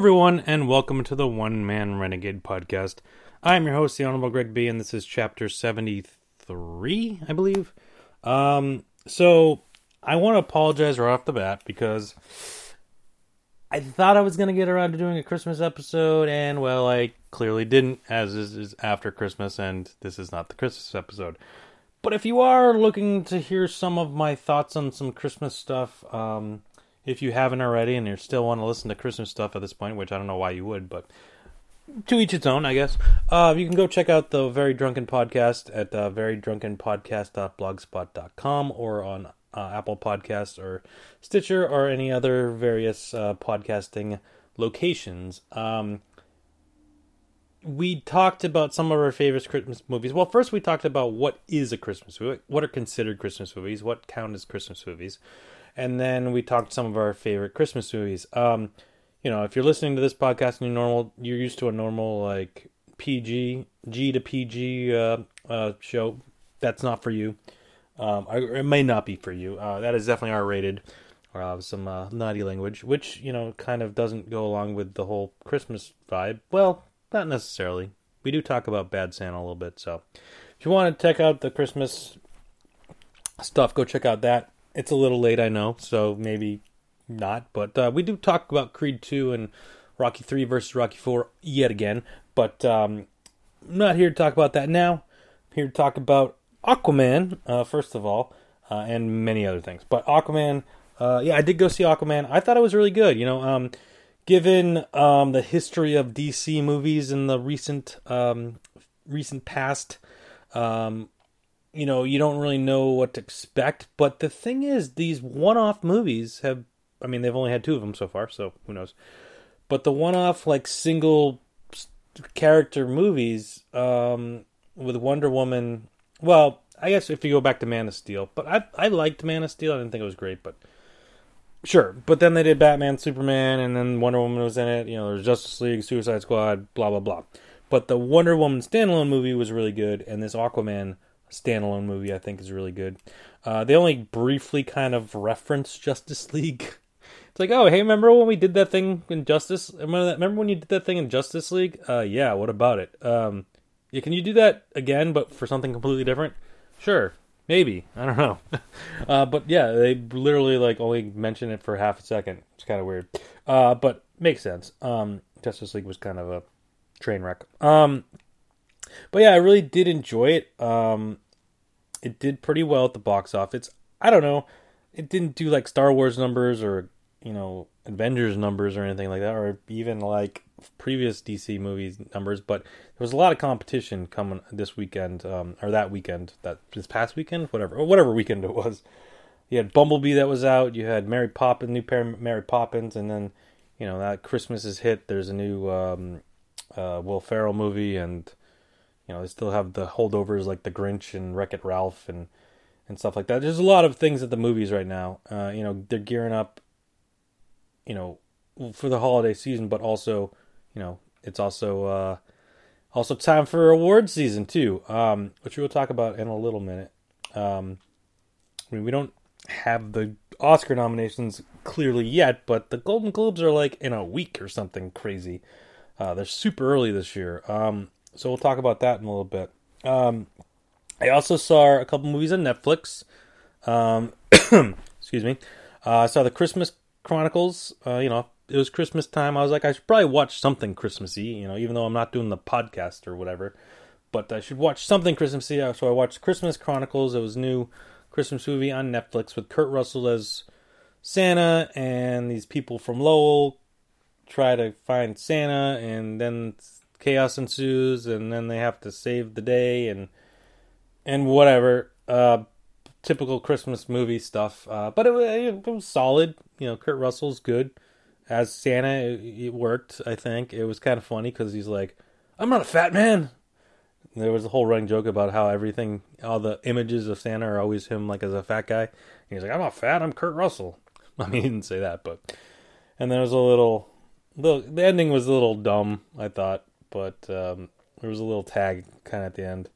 everyone, and welcome to the One Man Renegade podcast. I am your host, the Honorable Greg B, and this is chapter 73, I believe. Um, so, I want to apologize right off the bat because I thought I was going to get around to doing a Christmas episode, and well, I clearly didn't, as this is after Christmas, and this is not the Christmas episode. But if you are looking to hear some of my thoughts on some Christmas stuff, um, if you haven't already and you still want to listen to Christmas stuff at this point, which I don't know why you would, but to each its own, I guess. Uh, you can go check out the Very Drunken Podcast at uh, verydrunkenpodcast.blogspot.com or on uh, Apple Podcasts or Stitcher or any other various uh, podcasting locations. Um, we talked about some of our favorite Christmas movies. Well, first we talked about what is a Christmas movie, what are considered Christmas movies, what count as Christmas movies, and then we talked some of our favorite Christmas movies. Um, you know, if you're listening to this podcast and you're normal, you're used to a normal like PG, G to PG uh, uh, show. That's not for you. Um, it may not be for you. Uh, that is definitely R rated. Uh, some uh, naughty language, which you know kind of doesn't go along with the whole Christmas vibe. Well, not necessarily. We do talk about Bad Santa a little bit, so if you want to check out the Christmas stuff, go check out that. It's a little late, I know, so maybe not, but uh, we do talk about Creed 2 and Rocky 3 versus Rocky 4 yet again, but um, I'm not here to talk about that now. I'm here to talk about Aquaman, uh, first of all, uh, and many other things. But Aquaman, uh, yeah, I did go see Aquaman. I thought it was really good. You know, um, given um, the history of DC movies in the recent um, recent past, um, you know, you don't really know what to expect. But the thing is, these one-off movies have. I mean, they've only had two of them so far, so who knows? But the one-off, like single character movies um, with Wonder Woman. Well, I guess if you go back to Man of Steel, but I I liked Man of Steel. I didn't think it was great, but Sure, but then they did Batman, Superman, and then Wonder Woman was in it. You know, there's Justice League, Suicide Squad, blah blah blah. But the Wonder Woman standalone movie was really good, and this Aquaman standalone movie I think is really good. Uh, they only briefly kind of reference Justice League. It's like, oh, hey, remember when we did that thing in Justice? Remember that? Remember when you did that thing in Justice League? Uh, yeah. What about it? Um, yeah, can you do that again, but for something completely different? Sure, maybe. I don't know. uh, but yeah, they literally like only mention it for half a second. It's kind of weird, uh, but makes sense. Um, Justice League was kind of a train wreck. Um, but yeah, I really did enjoy it. Um, it did pretty well at the box office. I don't know. It didn't do like Star Wars numbers or you know Avengers numbers or anything like that, or even like previous DC movies numbers. But there was a lot of competition coming this weekend, um, or that weekend, that this past weekend, whatever, or whatever weekend it was. You had Bumblebee that was out. You had Mary Poppins, new pair of Mary Poppins, and then you know that Christmas is hit. There's a new um, uh, Will Ferrell movie, and you know they still have the holdovers like The Grinch and Wreck It Ralph and and stuff like that. There's a lot of things at the movies right now. Uh, you know they're gearing up, you know, for the holiday season, but also, you know, it's also uh, also time for award season too, um, which we will talk about in a little minute. Um, I mean, we don't have the Oscar nominations clearly yet, but the Golden Globes are like in a week or something crazy. Uh, they're super early this year. Um, so we'll talk about that in a little bit. Um, I also saw a couple movies on Netflix. Um, excuse me. Uh, I saw the Christmas Chronicles. Uh, you know, it was Christmas time. I was like, I should probably watch something Christmassy. You know, even though I'm not doing the podcast or whatever. but I should watch something Christmassy. So I watched Christmas Chronicles. It was new Christmas movie on Netflix with Kurt Russell as Santa, and these people from Lowell try to find Santa, and then chaos ensues, and then they have to save the day, and and whatever. Uh, typical Christmas movie stuff. Uh, but it, it was solid. You know, Kurt Russell's good as Santa. It, it worked. I think it was kind of funny because he's like, "I'm not a fat man." There was a whole running joke about how everything, all the images of Santa are always him like as a fat guy. And he's like, "I'm not fat. I'm Kurt Russell." I mean, he didn't say that, but and there was a little, little. The ending was a little dumb, I thought, but um, there was a little tag kind of at the end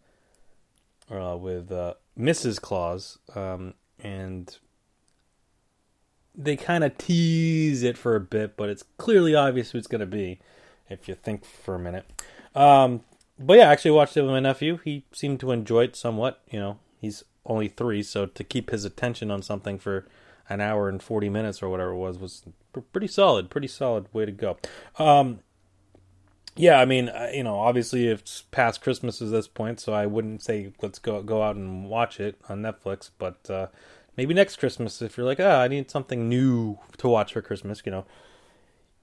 uh, with uh, Mrs. Claus, um, and they kind of tease it for a bit, but it's clearly obvious who it's going to be if you think for a minute. Um, but yeah, I actually watched it with my nephew. He seemed to enjoy it somewhat. You know, he's only three, so to keep his attention on something for an hour and 40 minutes or whatever it was was pretty solid, pretty solid way to go. Um, yeah, I mean, you know, obviously it's past Christmas at this point, so I wouldn't say let's go go out and watch it on Netflix, but uh, maybe next Christmas if you're like, ah, I need something new to watch for Christmas, you know,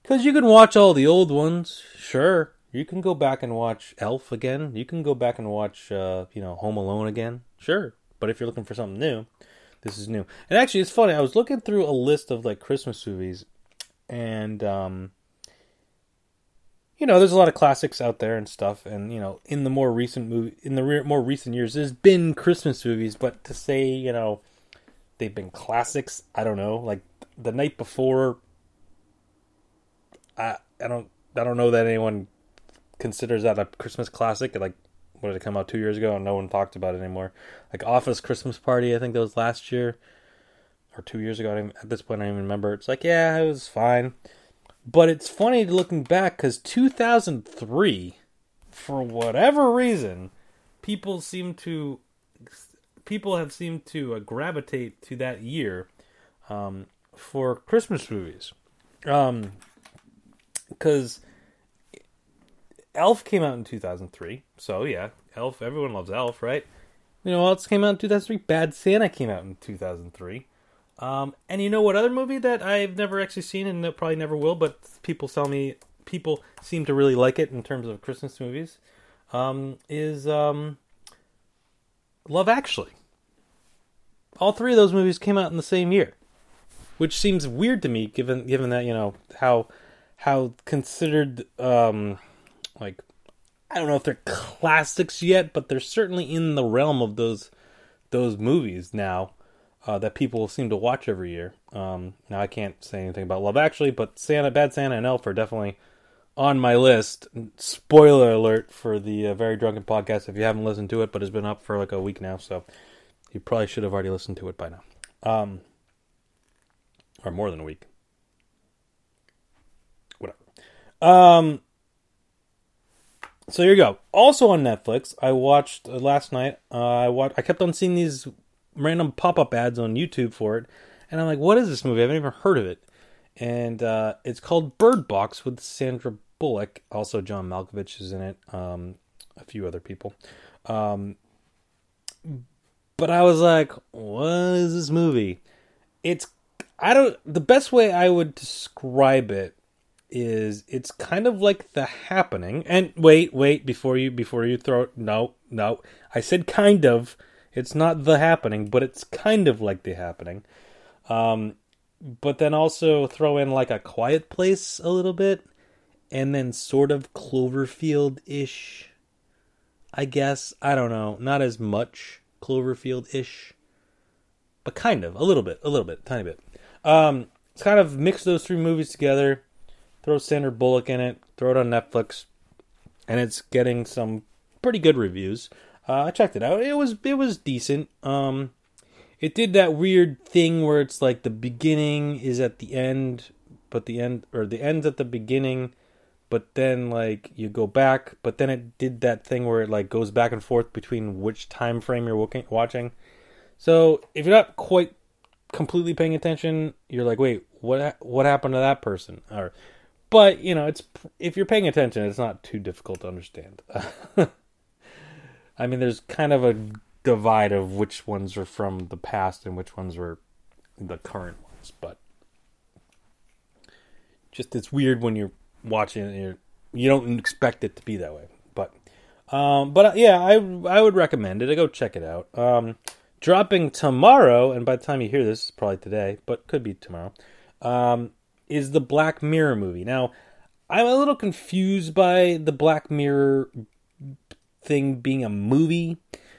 because you can watch all the old ones, sure. You can go back and watch Elf again. You can go back and watch, uh, you know, Home Alone again, sure. But if you're looking for something new, this is new. And actually, it's funny. I was looking through a list of like Christmas movies, and um, you know, there's a lot of classics out there and stuff. And you know, in the more recent movie, in the re- more recent years, there's been Christmas movies. But to say, you know, they've been classics, I don't know. Like the night before, I I don't I don't know that anyone considers that a Christmas classic. Like, what did it come out two years ago and no one talked about it anymore? Like Office Christmas Party, I think that was last year or two years ago. At this point, I don't even remember. It's like, yeah, it was fine. But it's funny looking back because 2003, for whatever reason, people seem to people have seemed to uh, gravitate to that year um, for Christmas movies. Um, because Elf came out in 2003, so yeah, Elf. Everyone loves Elf, right? You know what else came out in 2003? Bad Santa came out in 2003. Um, and you know what other movie that I've never actually seen and probably never will, but people tell me people seem to really like it in terms of Christmas movies, um, is um, Love Actually. All three of those movies came out in the same year, which seems weird to me, given given that you know how how considered um, like I don't know if they're classics yet, but they're certainly in the realm of those those movies now uh, that people seem to watch every year. Um, now I can't say anything about Love Actually, but Santa, Bad Santa, and Elf are definitely on my list. Spoiler alert for the uh, Very Drunken podcast if you haven't listened to it, but it's been up for like a week now, so you probably should have already listened to it by now, um, or more than a week. Whatever. Um, so here you go. Also on Netflix, I watched uh, last night. Uh, I watched. I kept on seeing these random pop-up ads on YouTube for it, and I'm like, "What is this movie? I haven't even heard of it." And uh, it's called Bird Box with Sandra Bullock. Also, John Malkovich is in it. Um, a few other people. Um, but I was like, "What is this movie?" It's I don't. The best way I would describe it is it's kind of like the happening and wait wait before you before you throw no no i said kind of it's not the happening but it's kind of like the happening. Um but then also throw in like a quiet place a little bit and then sort of cloverfield ish i guess. I don't know. Not as much cloverfield ish but kind of. A little bit. A little bit. Tiny bit. Um it's kind of mix those three movies together throw Sandra Bullock in it, throw it on Netflix, and it's getting some pretty good reviews. Uh, I checked it out. It was it was decent. Um, it did that weird thing where it's like the beginning is at the end, but the end or the end's at the beginning, but then like you go back. But then it did that thing where it like goes back and forth between which time frame you're watching. So if you're not quite completely paying attention, you're like, wait, what what happened to that person? Or but you know, it's if you're paying attention, it's not too difficult to understand. I mean, there's kind of a divide of which ones are from the past and which ones were the current ones, but just it's weird when you're watching it. You're, you don't expect it to be that way, but um, but uh, yeah, I I would recommend it. I Go check it out. Um, dropping tomorrow, and by the time you hear this, probably today, but could be tomorrow. Um, is the Black Mirror movie. Now, I'm a little confused by the Black Mirror thing being a movie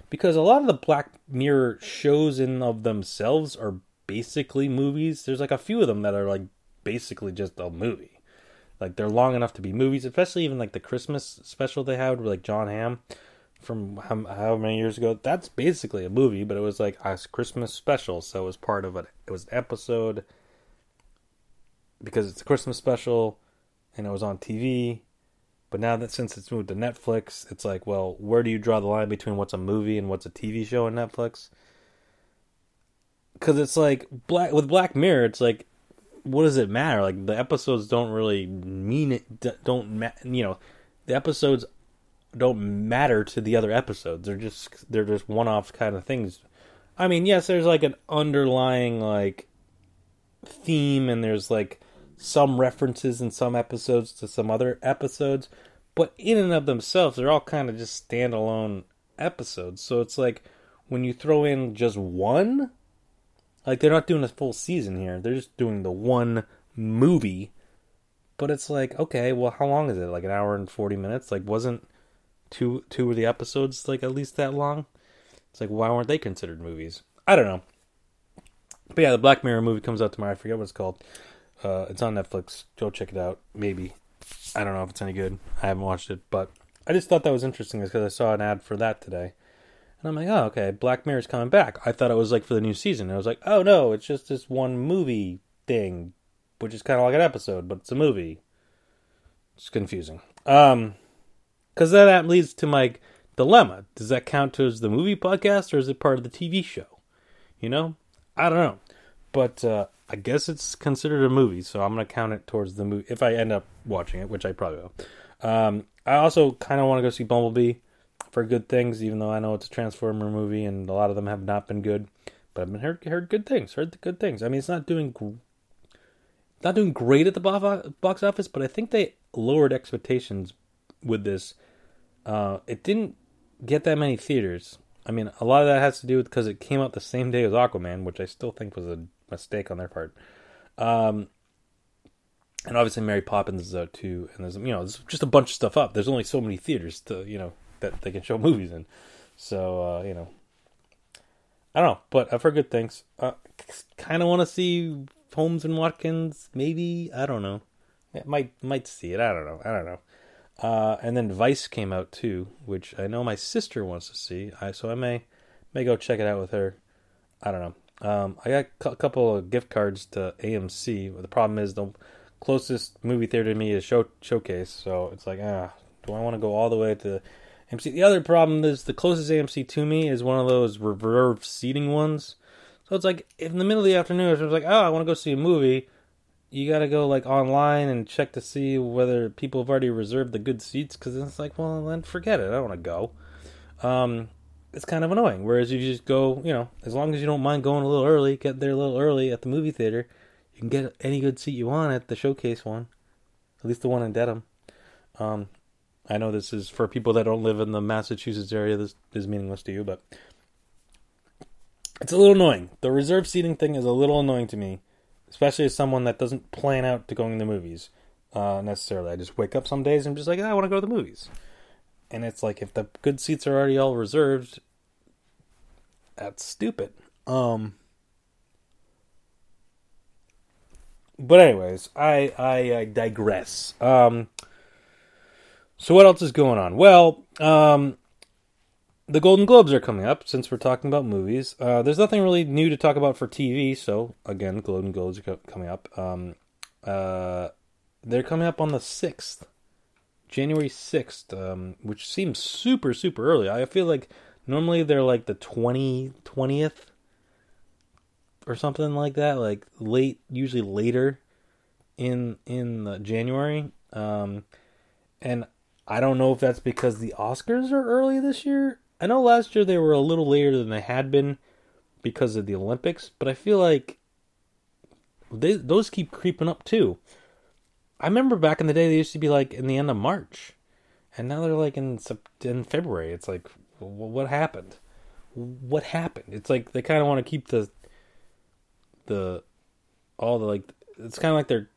because a lot of the Black Mirror shows in of themselves are basically movies. There's like a few of them that are like basically just a movie. Like they're long enough to be movies, especially even like the Christmas special they had with like John Hamm from how, how many years ago. That's basically a movie, but it was like a Christmas special, so it was part of it. It was an episode because it's a Christmas special and it was on TV. But now that since it's moved to Netflix, it's like, well, where do you draw the line between what's a movie and what's a TV show on Netflix? Because it's like black with Black Mirror, it's like, what does it matter? Like the episodes don't really mean it. Don't ma- you know? The episodes don't matter to the other episodes. They're just they're just one off kind of things. I mean, yes, there's like an underlying like theme, and there's like some references in some episodes to some other episodes, but in and of themselves, they're all kind of just standalone episodes. So it's like when you throw in just one, like they're not doing a full season here. They're just doing the one movie. But it's like, okay, well, how long is it? Like an hour and forty minutes? Like, wasn't two two of the episodes like at least that long? It's like, why weren't they considered movies? I don't know. But yeah, the Black Mirror movie comes out tomorrow. I forget what it's called. Uh, it's on Netflix. Go check it out. Maybe. I don't know if it's any good. I haven't watched it, but I just thought that was interesting because I saw an ad for that today. And I'm like, oh, okay, Black Mirror's coming back. I thought it was like for the new season. I was like, oh no, it's just this one movie thing, which is kind of like an episode, but it's a movie. It's confusing. Um, because then that leads to my dilemma. Does that count as the movie podcast or is it part of the TV show? You know, I don't know, but uh, I guess it's considered a movie, so I'm gonna count it towards the movie if I end up watching it, which I probably will. Um, I also kind of want to go see Bumblebee for good things, even though I know it's a Transformer movie and a lot of them have not been good. But I've been heard heard good things, heard the good things. I mean, it's not doing not doing great at the bo- box office, but I think they lowered expectations with this. Uh, it didn't get that many theaters. I mean, a lot of that has to do with because it came out the same day as Aquaman, which I still think was a mistake on their part. Um, and obviously Mary Poppins is out too, and there's you know there's just a bunch of stuff up. There's only so many theaters to you know that they can show movies in, so uh, you know. I don't know, but I've heard good things. Uh, kind of want to see Holmes and Watkins. Maybe I don't know. Yeah, might might see it. I don't know. I don't know. Uh, and then Vice came out too, which I know my sister wants to see. I so I may may go check it out with her. I don't know. Um, I got a couple of gift cards to AMC. The problem is the closest movie theater to me is show, Showcase, so it's like, ah, do I want to go all the way to AMC? The other problem is the closest AMC to me is one of those reserved seating ones. So it's like in the middle of the afternoon, if I was like, oh, I want to go see a movie, you got to go like online and check to see whether people have already reserved the good seats because it's like, well, then forget it. I don't want to go. Um, it's kind of annoying. Whereas you just go, you know, as long as you don't mind going a little early, get there a little early at the movie theater, you can get any good seat you want at the showcase one, at least the one in Dedham. Um, I know this is for people that don't live in the Massachusetts area. This is meaningless to you, but it's a little annoying. The reserve seating thing is a little annoying to me, especially as someone that doesn't plan out to going to the movies uh, necessarily. I just wake up some days and I'm just like, "Ah, I want to go to the movies, and it's like if the good seats are already all reserved, that's stupid. Um, but anyways, I, I I digress. Um, so what else is going on? Well, um, the Golden Globes are coming up. Since we're talking about movies, uh, there's nothing really new to talk about for TV. So again, Golden Globes are co- coming up. Um, uh, they're coming up on the sixth, January sixth, um, which seems super super early. I feel like normally they're like the 20, 20th or something like that, like late, usually later in in January. Um, and I don't know if that's because the Oscars are early this year. I know last year they were a little later than they had been because of the Olympics, but I feel like they those keep creeping up too. I remember back in the day they used to be like in the end of March, and now they're like in in February. It's like, what happened? What happened? It's like they kind of want to keep the the all the like. It's kind of like they're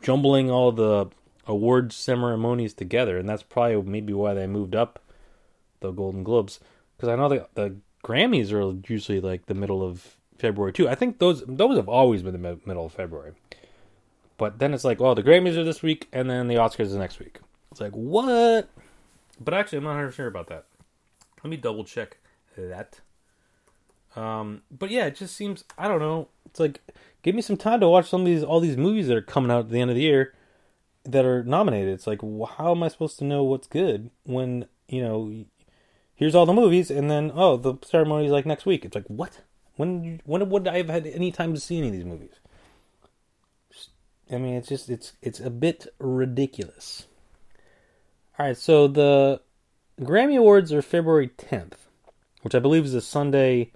jumbling all the awards ceremonies together, and that's probably maybe why they moved up the Golden Globes because I know the the Grammys are usually like the middle of February too. I think those those have always been the middle of February. But then it's like, well, the Grammys are this week, and then the Oscars is next week. It's like what? But actually, I'm not 100 sure about that. Let me double check that. Um, but yeah, it just seems I don't know. It's like give me some time to watch some of these all these movies that are coming out at the end of the year that are nominated. It's like how am I supposed to know what's good when you know here's all the movies and then oh the ceremony is like next week. It's like what? When when would I have had any time to see any of these movies? I mean, it's just it's it's a bit ridiculous. All right, so the Grammy Awards are February 10th, which I believe is a Sunday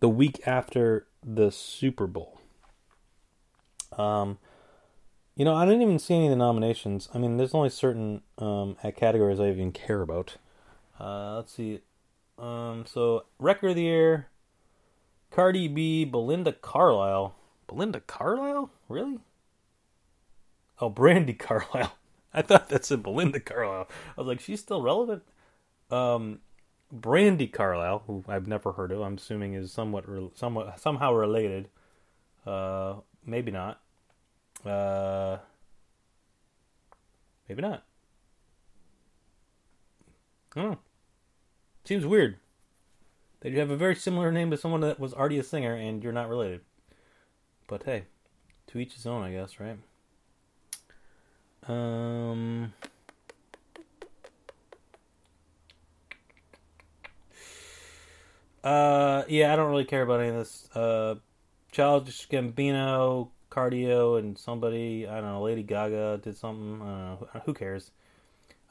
the week after the Super Bowl. Um you know, I didn't even see any of the nominations. I mean, there's only certain um, categories I even care about. Uh, let's see. Um, so record of the year, Cardi B, Belinda Carlisle. Belinda Carlisle? Really? Oh, Brandi Carlile. I thought that said Belinda Carlisle. I was like, she's still relevant. Um, Brandi Carlile, who I've never heard of, I'm assuming is somewhat, re- somewhat, somehow related. Uh, maybe not. Uh, maybe not. I. Seems weird. That you have a very similar name to someone that was already a singer and you're not related. But hey, to each his own, I guess, right? Um. Uh, yeah, I don't really care about any of this. Uh, Childish Gambino, Cardio, and somebody, I don't know, Lady Gaga did something. Know. Who cares?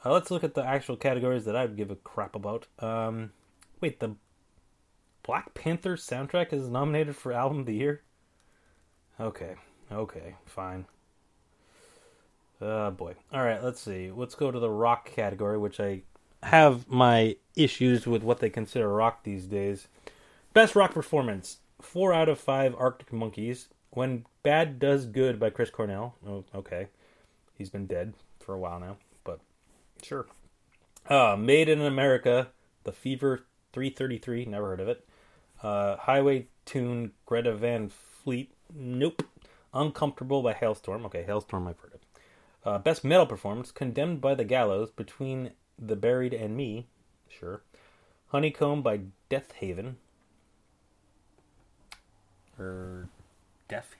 Uh, let's look at the actual categories that I'd give a crap about. Um, wait, the Black Panther soundtrack is nominated for Album of the Year? Okay, okay, fine. Uh, boy. Alright, let's see. Let's go to the rock category, which I have my issues with what they consider rock these days. Best rock performance. Four out of five Arctic Monkeys. When Bad Does Good by Chris Cornell. Oh, okay. He's been dead for a while now, but sure. Uh, Made in America, The Fever 333, never heard of it. Uh, Highway Tune, Greta Van Fleet, nope. Uncomfortable by Halestorm, okay, Halestorm I've heard of. Uh, best metal performance, Condemned by the Gallows, Between the Buried and Me, sure. Honeycomb by Death Haven. Or Death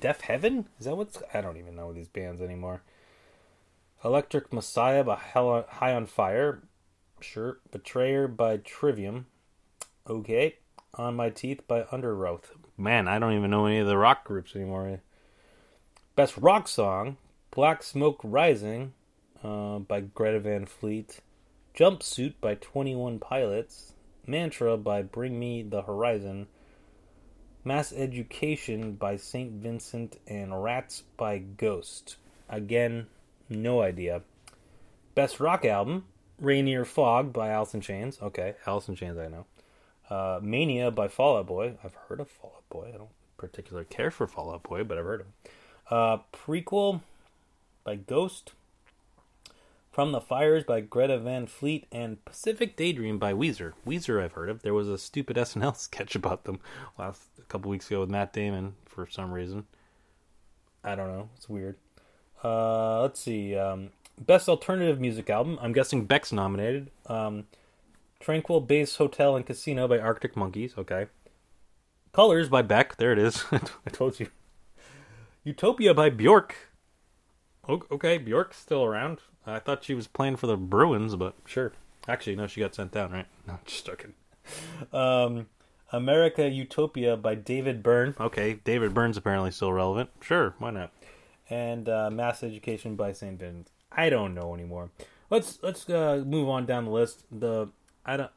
Deaf Heaven? Is that what's I don't even know these bands anymore. Electric Messiah by Hell High on Fire. Sure. Betrayer by Trivium. Okay. On My Teeth by Underoath. Man, I don't even know any of the rock groups anymore. Best rock song Black Smoke Rising uh, by Greta Van Fleet. Jumpsuit by 21 Pilots. Mantra by Bring Me the Horizon. Mass Education by St. Vincent and Rats by Ghost. Again, no idea. Best rock album Rainier Fog by in Chains. Okay, in Chains, I know. Uh, Mania by Fall Out Boy. I've heard of Fall Out Boy. I don't particularly care for Fall Out Boy, but I've heard of him. Uh, prequel by Ghost. From the Fires by Greta Van Fleet and Pacific Daydream by Weezer. Weezer I've heard of. There was a stupid SNL sketch about them last a couple weeks ago with Matt Damon for some reason. I don't know. It's weird. Uh, let's see. Um, best alternative music album. I'm guessing Beck's nominated. Um, Tranquil Base Hotel and Casino by Arctic Monkeys. Okay. Colors by Beck. There it is. I told you. Utopia by Bjork. Okay, Bjork's still around. I thought she was playing for the Bruins, but sure. Actually, no, she got sent down, right? No, just joking. Um, America Utopia by David Byrne. Okay, David Byrne's apparently still relevant. Sure, why not? And uh, Mass Education by St. Vincent. I don't know anymore. Let's let's uh, move on down the list. The I don't.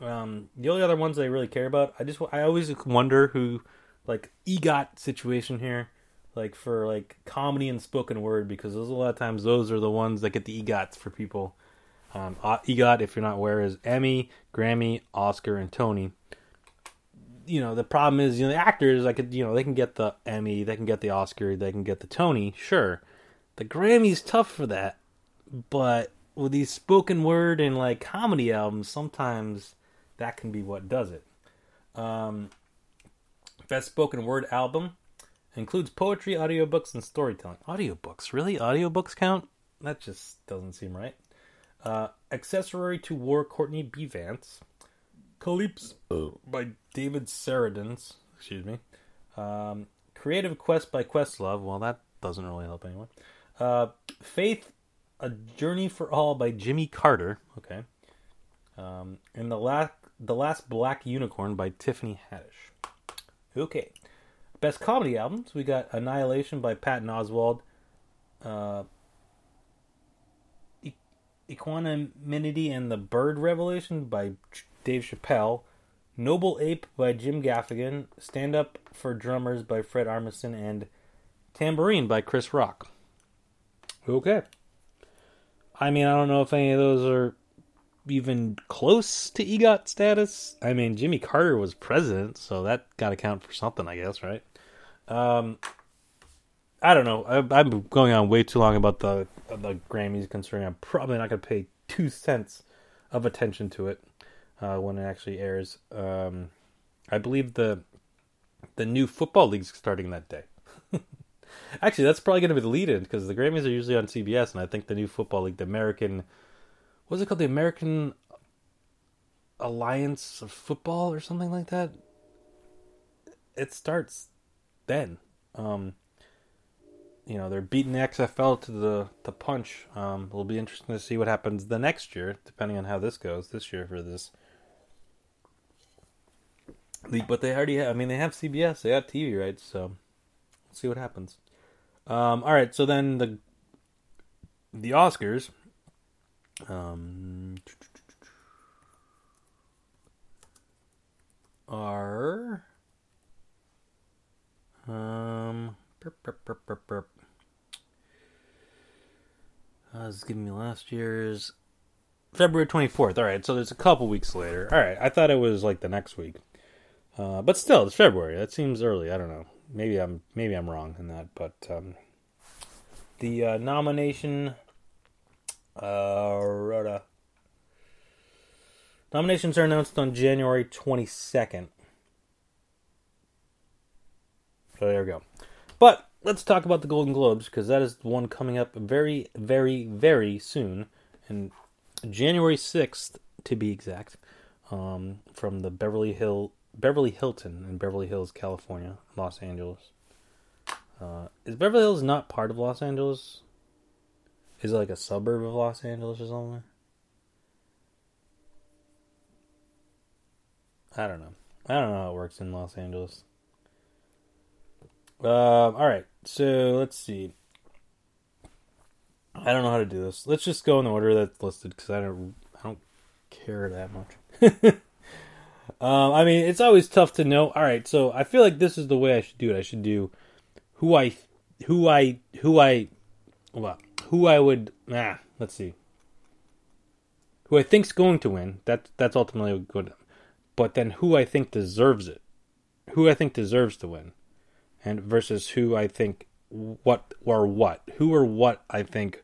Um, the only other ones I really care about, I just I always wonder who, like EGOT situation here, like for like comedy and spoken word, because those a lot of times those are the ones that get the EGOTs for people. Um, EGOT, if you're not aware, is Emmy, Grammy, Oscar, and Tony. You know the problem is you know the actors like you know they can get the Emmy, they can get the Oscar, they can get the Tony, sure. The Grammy's tough for that, but with these spoken word and like comedy albums, sometimes that can be what does it. Um, best spoken word album includes poetry, audiobooks, and storytelling. Audiobooks, really? Audiobooks count? That just doesn't seem right. Uh, accessory to War, Courtney B. Vance. Calypso by David Sedaris. Excuse me. Um, Creative Quest by Questlove. Well, that doesn't really help anyone. Uh, Faith, A Journey for All by Jimmy Carter. Okay. Um, and the last, the last Black Unicorn by Tiffany Haddish. Okay. Best comedy albums. We got Annihilation by Patton Oswalt. Uh, E- Equanimity and the Bird Revelation by Ch- Dave Chappelle. Noble Ape by Jim Gaffigan. Stand Up for Drummers by Fred Armisen. And Tamborine by Chris Rock. Okay. I mean, I don't know if any of those are even close to EGOT status. I mean, Jimmy Carter was president, so that got to count for something, I guess, right? Um, I don't know. I, I'm going on way too long about the the Grammys, considering I'm probably not going to pay two cents of attention to it uh, when it actually airs. Um, I believe the the new football league's starting that day. Actually, that's probably going to be the lead-in because the Grammys are usually on CBS, and I think the new football league, the American, what's it called, the American Alliance of Football or something like that. It starts then. Um, you know, they're beating the XFL to the the punch. Um, it'll be interesting to see what happens the next year, depending on how this goes this year for this league. But they already, have, I mean, they have CBS, they got TV rights, so we'll see what happens. Um, all right, so then the the Oscars. Um, are um burp, burp, burp, burp. Uh, this is giving me last year's February 24th. All right, so there's a couple weeks later. All right, I thought it was like the next week. Uh, but still, it's February. That seems early. I don't know. Maybe I'm maybe I'm wrong in that, but um, the uh, nomination Rhoda. Nominations are announced on January 22nd. So there we go. But let's talk about the Golden Globes because that is the one coming up very, very, very soon, and January 6th to be exact, um, from the Beverly Hill Beverly Hilton in Beverly Hills, California, Los Angeles. Uh, is Beverly Hills not part of Los Angeles? Is it like a suburb of Los Angeles or something? I don't know. I don't know how it works in Los Angeles. Um, all right, so let's see. I don't know how to do this. Let's just go in the order that's listed because I don't, I don't care that much. um, I mean, it's always tough to know. All right, so I feel like this is the way I should do it. I should do who I, who I, who I, what, who I would. Ah, let's see. Who I think's going to win. That that's ultimately good. But then who I think deserves it. Who I think deserves to win and versus who I think what or what who or what I think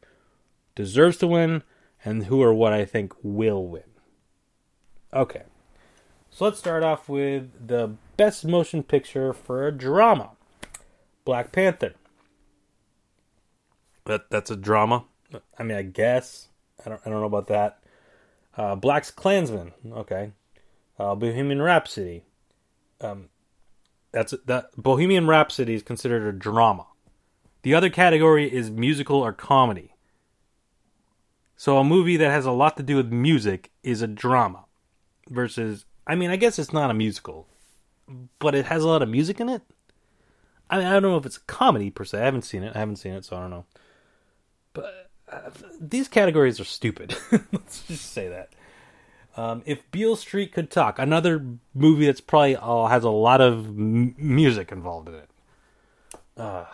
deserves to win and who or what I think will win. Okay. So let's start off with the best motion picture for a drama. Black Panther. That that's a drama. I mean, I guess I don't I don't know about that. Uh, Black's Klansman. Okay. Uh, Bohemian Rhapsody. Um, that's that Bohemian Rhapsody is considered a drama. The other category is musical or comedy. So a movie that has a lot to do with music is a drama versus I mean, I guess it's not a musical, but it has a lot of music in it. I mean, I don't know if it's a comedy per se. I haven't seen it. I haven't seen it, so I don't know. But uh, these categories are stupid. Let's just say that. Um, if Beale Street Could Talk, another movie that's probably uh, has a lot of m- music involved in it. Uh,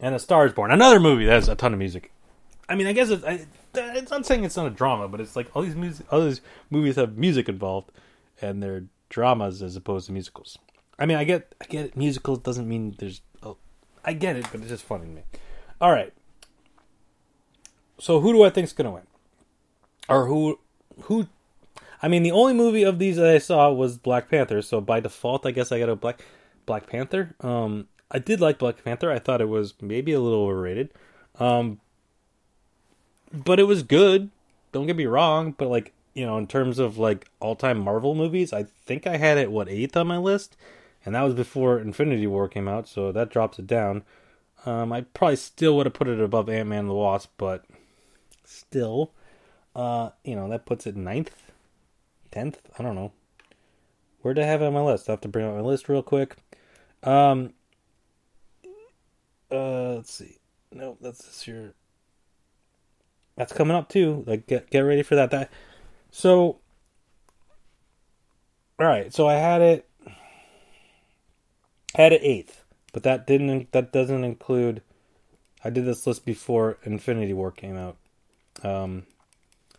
and A Star is Born, another movie that has a ton of music. I mean, I guess it's, I, it's not saying it's not a drama, but it's like all these music, all these movies have music involved, and they're dramas as opposed to musicals. I mean, I get, I get it. Musicals doesn't mean there's. Oh, I get it, but it's just funny to me. All right. So who do I think's gonna win? Or who, who? I mean, the only movie of these that I saw was Black Panther. So by default, I guess I got a Black Black Panther. Um, I did like Black Panther. I thought it was maybe a little overrated. Um, but it was good. Don't get me wrong, but like you know, in terms of like all time Marvel movies, I think I had it what eighth on my list, and that was before Infinity War came out, so that drops it down. Um, I probably still would have put it above Ant Man and the Wasp, but still, uh, you know, that puts it ninth, tenth. I don't know. Where did I have it on my list? I have to bring up my list real quick. Um, uh, let's see. No, that's this year. That's coming up too. Like, get get ready for that. That so. All right, so I had it. Had it eighth, but that didn't. That doesn't include. I did this list before Infinity War came out, um,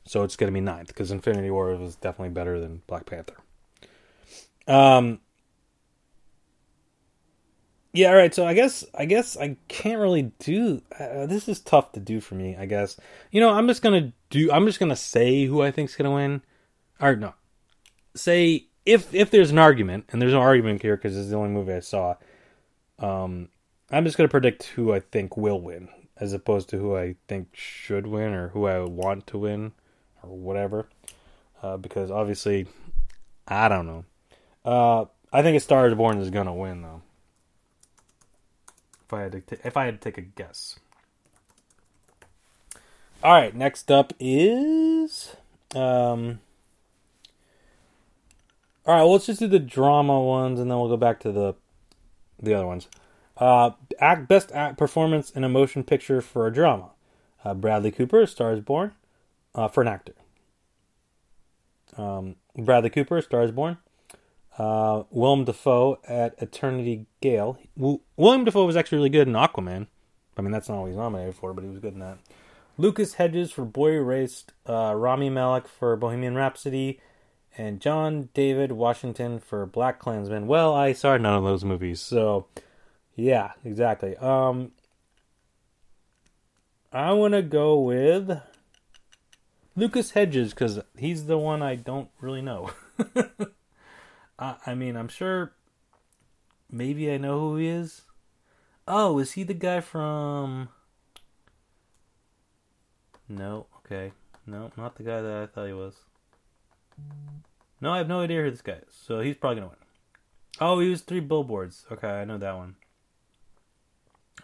so it's gonna be ninth because Infinity War was definitely better than Black Panther. Um. Yeah, all right. So I guess I guess I can't really do. Uh, this is tough to do for me. I guess you know I'm just gonna do. I'm just gonna say who I think's gonna win, or no, say if if there's an argument, and there's no argument here because it's the only movie I saw. Um, I'm just gonna predict who I think will win, as opposed to who I think should win or who I want to win, or whatever. Uh, because obviously, I don't know. Uh, I think A Star Is Born is gonna win though if I had to t- if I had to take a guess. All right, next up is um All right, well, let's just do the drama ones and then we'll go back to the the other ones. Uh act best act performance in a motion picture for a drama. Uh, Bradley Cooper, Stars Born, uh, for an actor. Um, Bradley Cooper, Stars Born. Uh, Willem Dafoe at Eternity Gate. W- William Dafoe was actually really good in Aquaman. I mean, that's not what he's nominated for, but he was good in that. Lucas Hedges for Boy Erased. Uh, Rami Malek for Bohemian Rhapsody. And John David Washington for Black Klansman. Well, I saw none of those movies, so yeah, exactly. Um, I want to go with Lucas Hedges because he's the one I don't really know. I, I mean, I'm sure. Maybe I know who he is. Oh, is he the guy from? No. Okay. No, not the guy that I thought he was. No, I have no idea who this guy is. So he's probably gonna win. Oh, he was three billboards. Okay, I know that one.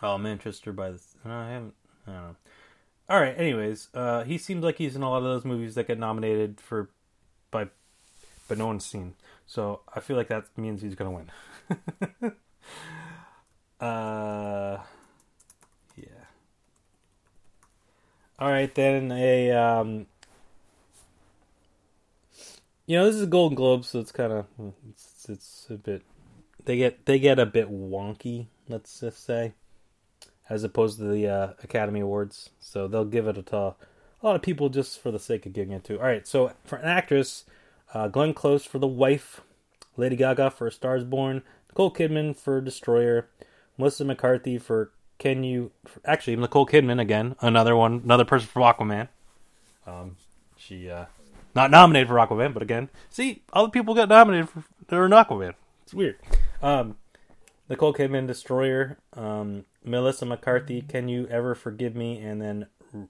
Oh, Manchester by the. No, I haven't. I don't know. All right. Anyways, uh, he seems like he's in a lot of those movies that get nominated for, by, but no one's seen. So I feel like that means he's gonna win. uh, yeah. All right then. A um, you know this is a Golden Globe, so it's kind of it's, it's a bit they get they get a bit wonky. Let's just say, as opposed to the uh, Academy Awards. So they'll give it a, to a lot of people just for the sake of giving it to. All right. So for an actress. Uh, Glenn Close for The Wife, Lady Gaga for Stars Born, Nicole Kidman for Destroyer, Melissa McCarthy for Can You? For, actually, Nicole Kidman again, another one, another person for Aquaman. Um, she uh, not nominated for Aquaman, but again, see, other people got nominated for in Aquaman. It's weird. Um, Nicole Kidman, Destroyer, um, Melissa McCarthy, Can You Ever Forgive Me, and then R-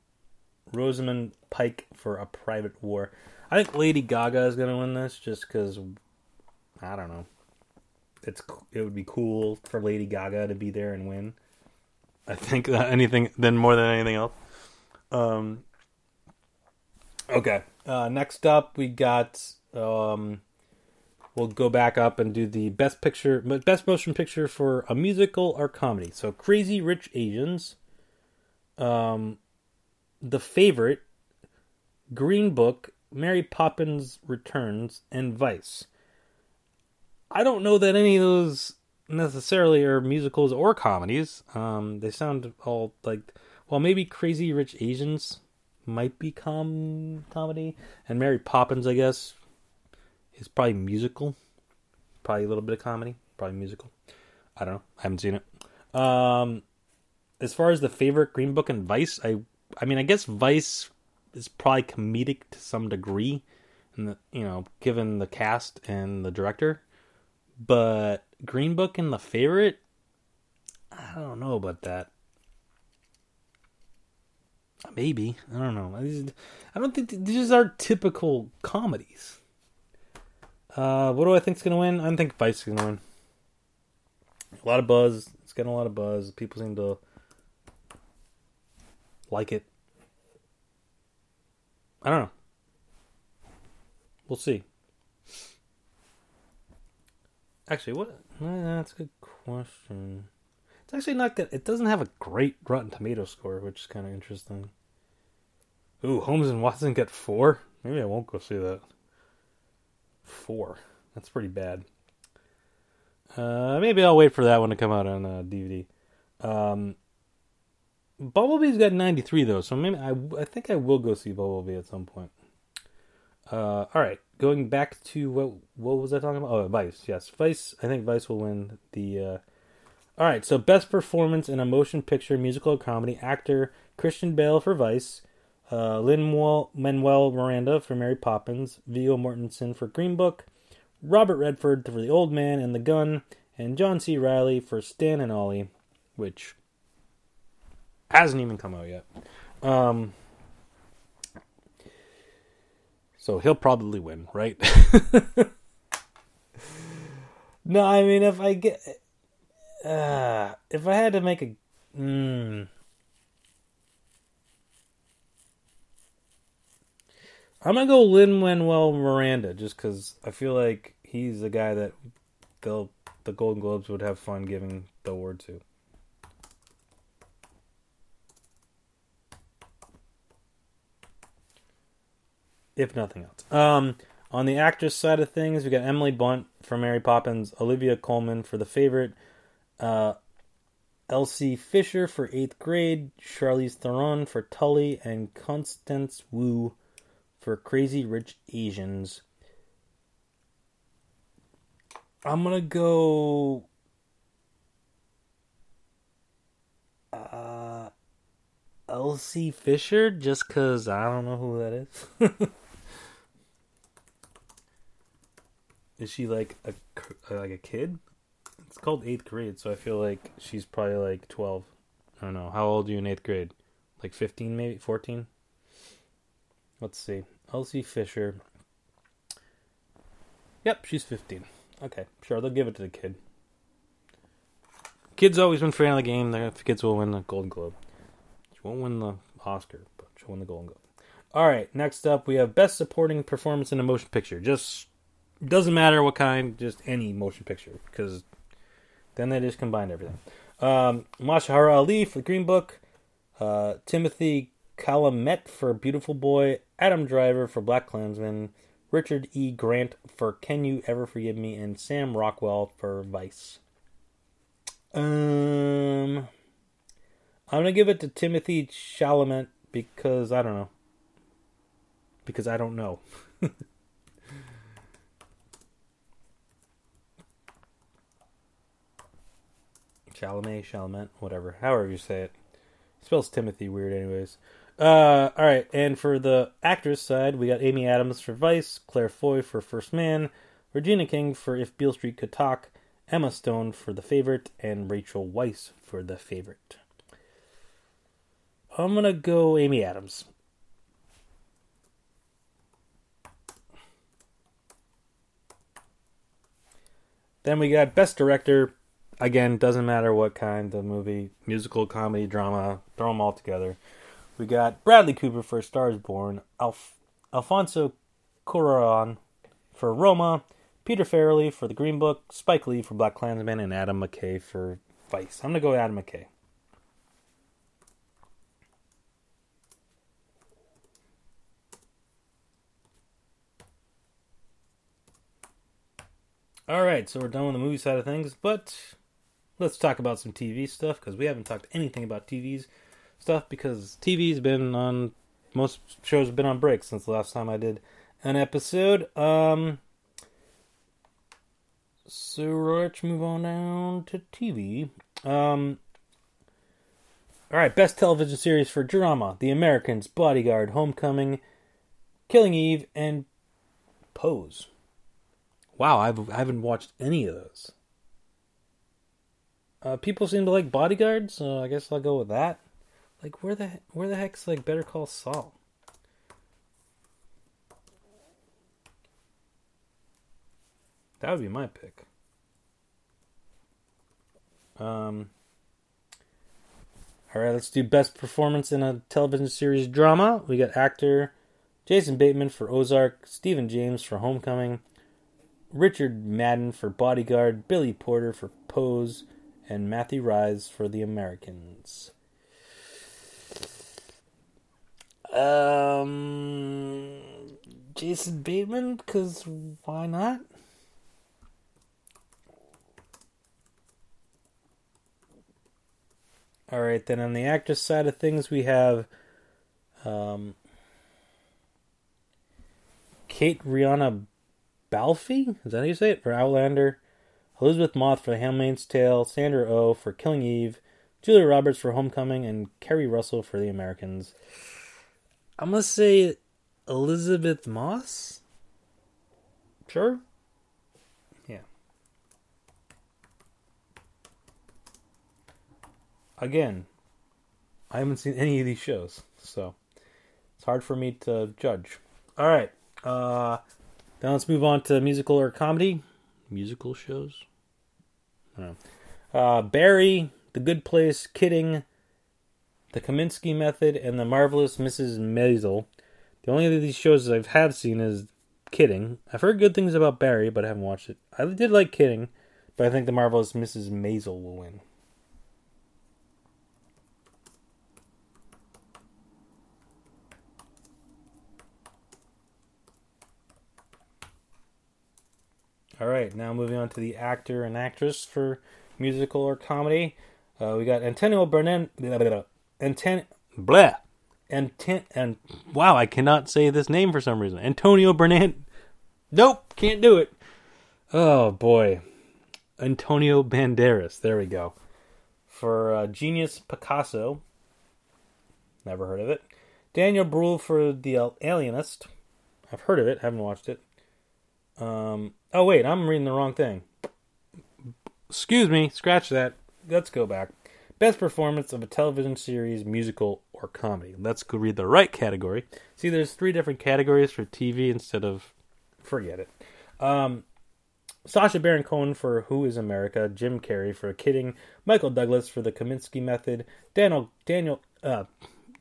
Rosamund Pike for A Private War. I think Lady Gaga is gonna win this just because I don't know. It's it would be cool for Lady Gaga to be there and win. I think that anything then more than anything else. Um. Okay. Uh, next up, we got. Um, we'll go back up and do the best picture, best motion picture for a musical or comedy. So, Crazy Rich Asians. Um, the favorite, Green Book, Mary Poppins Returns, and Vice. I don't know that any of those necessarily are musicals or comedies. Um, they sound all like, well, maybe Crazy Rich Asians might be com comedy, and Mary Poppins, I guess, is probably musical. Probably a little bit of comedy, probably musical. I don't know. I haven't seen it. Um, as far as the favorite Green Book and Vice, I I mean, I guess Vice is probably comedic to some degree, and you know, given the cast and the director. But Green Book and the favorite, I don't know about that. Maybe I don't know. I don't think these are typical comedies. Uh, what do I think's gonna win? I think Vice is gonna win. A lot of buzz. It's getting a lot of buzz. People seem to like it. I don't know. We'll see. Actually, what? eh, That's a good question. It's actually not good. It doesn't have a great Rotten Tomato score, which is kind of interesting. Ooh, Holmes and Watson get four. Maybe I won't go see that. Four. That's pretty bad. Uh, maybe I'll wait for that one to come out on uh, DVD. Um, Bumblebee's got 93 though, so maybe I, I think I will go see Bumblebee at some point. Uh, all right, going back to what what was I talking about? Oh, Vice. Yes, Vice. I think Vice will win the. Uh... All right, so best performance in a motion picture, musical, or comedy, actor Christian Bale for Vice, uh, Lin Manuel Miranda for Mary Poppins, Viggo Mortensen for Green Book, Robert Redford for The Old Man and the Gun, and John C. Reilly for Stan and Ollie, which hasn't even come out yet. Um, so he'll probably win, right? no, I mean if I get, uh, if I had to make a, mm, I'm gonna go Lin Manuel Miranda just because I feel like he's the guy that they'll the Golden Globes would have fun giving the award to. if nothing else. Um, on the actress side of things, we got Emily Blunt for Mary Poppins, Olivia Colman for The Favorite, uh, Elsie Fisher for Eighth Grade, Charlize Theron for Tully, and Constance Wu for Crazy Rich Asians. I'm gonna go. Uh, Elsie Fisher, just because I don't know who that is. is she like a like a kid? It's called eighth grade, so I feel like she's probably like twelve. I don't know. How old are you in eighth grade? Like fifteen, maybe fourteen. Let's see. Elsie Fisher. Yep, she's fifteen. Okay, sure. They'll give it to the kid. Kids always been fan of the game. The kids will win the Golden Globe. She won't win the Oscar, but she'll win the Golden Globe. All right. Next up, we have Best Supporting Performance in a Motion Picture. Just doesn't matter what kind, just any motion picture, because then they just combine everything. Um, Mashahara Ali for Green Book, uh, Timothy Calumet for Beautiful Boy, Adam Driver for Black Klansman, Richard E. Grant for Can You Ever Forgive Me, and Sam Rockwell for Vice. Um, I'm gonna give it to Timothy Chalamet because I don't know. Because I don't know. Chalamet, Chalamet, whatever, however you say it. Spells Timothy weird, anyways. Uh, all right, and for the actress side, we got Amy Adams for Vice, Claire Foy for First Man, Regina King for If Beale Street Could Talk, Emma Stone for The Favorite, and Rachel Weisz for The Favorite. I'm gonna go Amy Adams. Then we got Best Director. Again, doesn't matter what kind of movie, musical, comedy, drama, throw them all together. We got Bradley Cooper for Stars Born, Alf- Alfonso Cuaron for Roma, Peter Farrelly for The Green Book, Spike Lee for Black Klansman, and Adam McKay for Vice. I'm gonna go with Adam McKay. All right, so we're done with the movie side of things, but let's talk about some TV stuff because we haven't talked anything about TVs stuff because TV's been on most shows have been on break since the last time I did an episode. Um, so let's move on down to TV. Um, all right, best television series for drama: The Americans, Bodyguard, Homecoming, Killing Eve, and Pose. Wow, I've I haven't watched any of those. Uh, people seem to like Bodyguard, so I guess I'll go with that. Like, where the where the heck's like Better Call Saul? That would be my pick. Um. All right, let's do best performance in a television series drama. We got actor Jason Bateman for Ozark, Stephan James for Homecoming, Richard Madden for Bodyguard, Billy Porter for Pose, and Matthew Rise for The Americans. Um, Jason Bateman, because why not? All right, then on the actress side of things, we have um, Kate Rihanna Balfe. Is that how you say it? For Outlander. Elizabeth Moss for The Handmaid's Tale. Sandra O oh for Killing Eve. Julia Roberts for Homecoming. And Keri Russell for The Americans. I'm to say Elizabeth Moss? Sure. Yeah. Again, I haven't seen any of these shows, so it's hard for me to judge. All right. Uh, now let's move on to musical or comedy. Musical shows? Uh, Barry, The Good Place, Kidding, The Kominsky Method, and The Marvelous Mrs. Maisel. The only of these shows I have seen is Kidding. I've heard good things about Barry, but I haven't watched it. I did like Kidding, but I think The Marvelous Mrs. Maisel will win. All right, now moving on to the actor and actress for musical or comedy. Uh, we got Antonio Bernard. Anton, blah. Anton, and wow, I cannot say this name for some reason. Antonio Bernard. Nope, can't do it. Oh boy, Antonio Banderas. There we go. For uh, Genius Picasso. Never heard of it. Daniel Bruhl for The Alienist. I've heard of it, haven't watched it. Um, oh wait, I'm reading the wrong thing. Excuse me, scratch that. Let's go back. Best performance of a television series, musical, or comedy. Let's go read the right category. See, there's three different categories for TV instead of. Forget it. Um, Sacha Baron Cohen for Who is America, Jim Carrey for Kidding, Michael Douglas for The Kominsky Method, Daniel Daniel uh,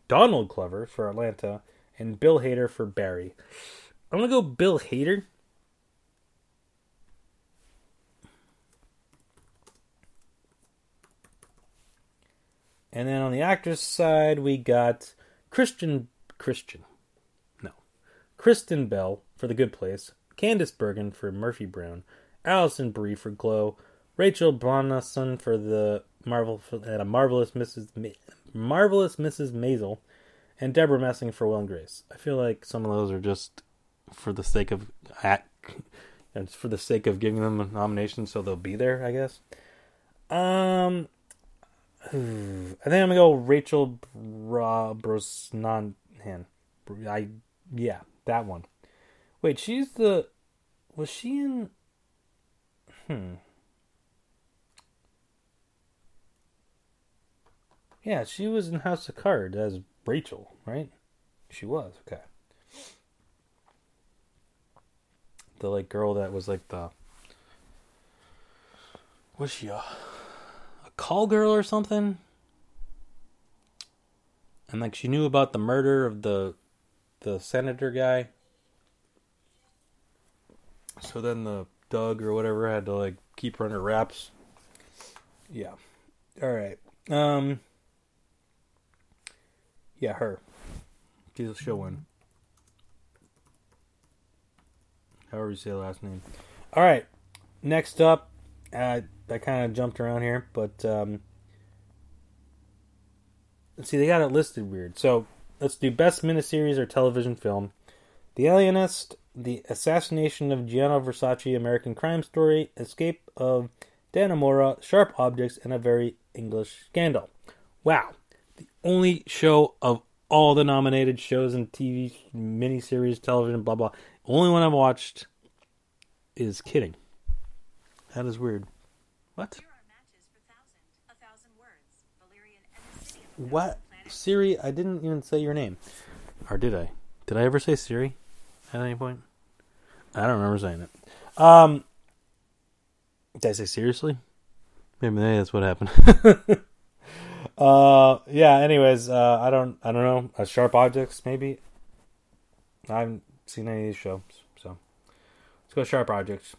Donald Glover for Atlanta, and Bill Hader for Barry. I'm gonna go Bill Hader And then on the actress side, we got Christian Christian. No. Kristen Bell for The Good Place, Candice Bergen for Murphy Brown, Alison Brie for Glow, Rachel Brosnahan for the Marvel and a marvelous Mrs. Ma- marvelous Mrs. Maisel, and Deborah Messing for Will and Grace. I feel like some of those are just for the sake of act, and for the sake of giving them a nomination, so they'll be there. I guess. Um, think I'm gonna go Rachel Brosnahan. I yeah, that one. Wait, she's the was she in Hmm. Yeah, she was in House of Cards as Rachel, right? She was, okay. The like girl that was like the was she a call girl or something. And like she knew about the murder of the the senator guy. So then the Doug or whatever had to like keep her under wraps. Yeah. All right. Um Yeah, her. She's a show win. However you say the last name. All right. next up, uh, I kind of jumped around here, but um, let's see, they got it listed weird. So let's do best miniseries or television film: The Alienist, The Assassination of Gianni Versace, American Crime Story, Escape of Dannemora, Sharp Objects, and a Very English Scandal. Wow, the only show of all the nominated shows and TV miniseries, television, blah blah. Only one I've watched is Kidding. That is weird. What? Here are matches for thousand, a thousand words. Valerian and the city of a What? Siri, I didn't even say your name. Or did I? Did I ever say Siri at any point? I don't remember saying it. Um Did I say seriously? Maybe that's what happened. uh yeah, anyways, uh I don't I don't know. Uh, sharp objects, maybe. I haven't seen any of these shows, so let's go sharp objects.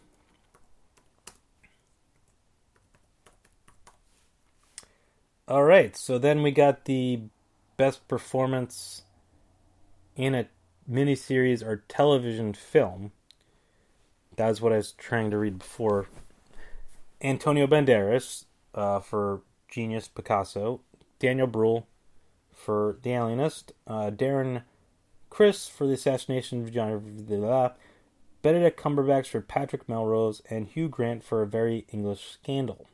All right, so then we got the best performance in a miniseries or television film. That's what I was trying to read before. Antonio Banderas uh, for Genius Picasso, Daniel Bruhl for The Alienist, uh, Darren Criss for The Assassination of John blah, Benedict Cumberbatch for Patrick Melrose, and Hugh Grant for A Very English Scandal.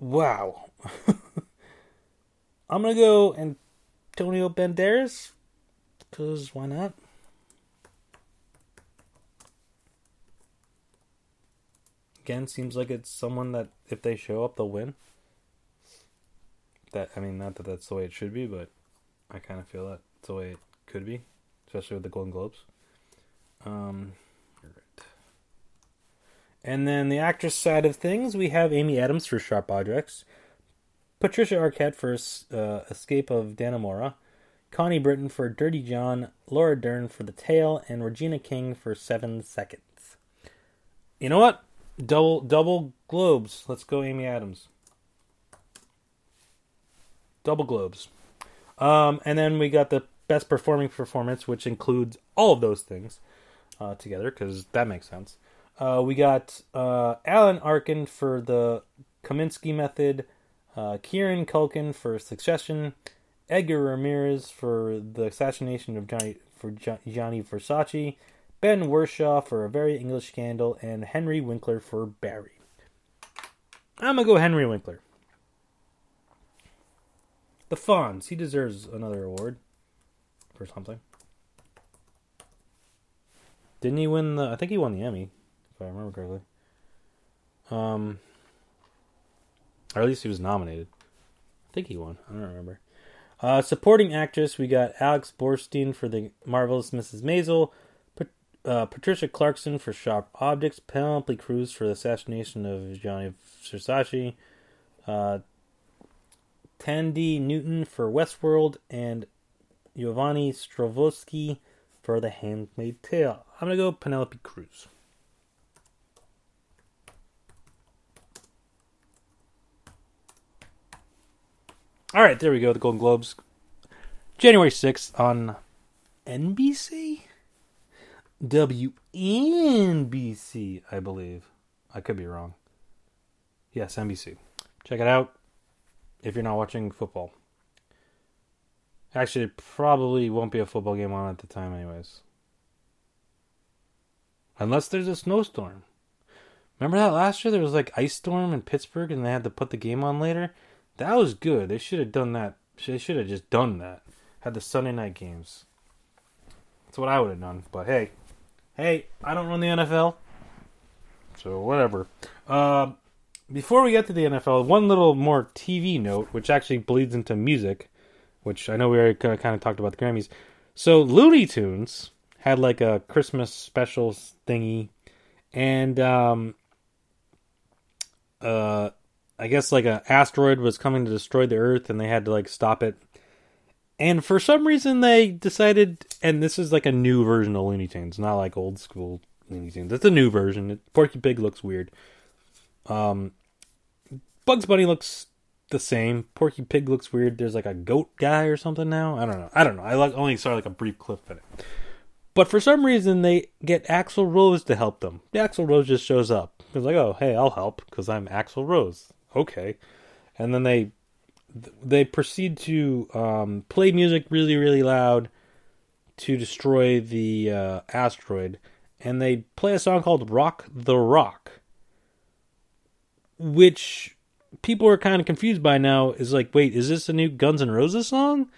Wow. I'm gonna go Antonio Banderas because why not? Again, seems like it's someone that if they show up, they'll win. That I mean, not that that's the way it should be, but I kind of feel that's the way it could be, especially with the Golden Globes. Um. And then the actress side of things, we have Amy Adams for Sharp Objects, Patricia Arquette for uh, Escape of Dannemora, Connie Britton for Dirty John, Laura Dern for The Tale, and Regina King for Seven Seconds. You know what? Double double globes. Let's go, Amy Adams. Double globes. Um, and then we got the best performing performance, which includes all of those things uh, together, because that makes sense. Uh, we got uh, Alan Arkin for the Kominsky Method, uh, Kieran Culkin for Succession, Edgar Ramirez for the assassination of Johnny for Jo- Gianni Versace, Ben Whishaw for A Very English Scandal, and Henry Winkler for Barry. I'm gonna go Henry Winkler. The Fonz, he deserves another award for something. Didn't he win the? I think he won the Emmy, if I remember correctly. Um, or at least he was nominated. I think he won. I don't remember. Uh, supporting actress, we got Alex Borstein for the marvelous Mrs. Maisel, Pat- uh, Patricia Clarkson for Sharp Objects, Penelope Cruz for the assassination of Gianni Versace, uh, Thandie Newton for Westworld, and Giovanni Stravosky for The Handmaid's Tale. I'm gonna go Penelope Cruz. All right, there we go. The Golden Globes, January sixth on NBC, WNBC, I believe. I could be wrong. Yes, NBC. Check it out if you're not watching football. Actually, probably won't be a football game on at the time, anyways. Unless there's a snowstorm. Remember that last year? There was like ice storm in Pittsburgh, and they had to put the game on later. That was good. They should have done that. They should have just done that. Had the Sunday night games. That's what I would have done. But hey, hey, I don't run the NFL, so whatever. Uh, before we get to the NFL, one little more TV note, which actually bleeds into music, which I know we already kind of talked about the Grammys. So Looney Tunes had like a Christmas special thingy, and um, uh, I guess like an asteroid was coming to destroy the Earth, and they had to like stop it. And for some reason, they decided, and this is like a new version of Looney Tunes, not like old school Looney Tunes. It's a new version. Porky Pig looks weird. Um, Bugs Bunny looks the same. Porky Pig looks weird. There's like a goat guy or something now. I don't know. I don't know. I like only saw like a brief clip of it. But for some reason, they get Axl Rose to help them. The Axl Rose just shows up. He's like, "Oh, hey, I'll help because I'm Axl Rose." Okay, and then they they proceed to um, play music really, really loud to destroy the uh, asteroid, and they play a song called "Rock the Rock," which people are kind of confused by now. Is like, wait, is this a new Guns N' Roses song?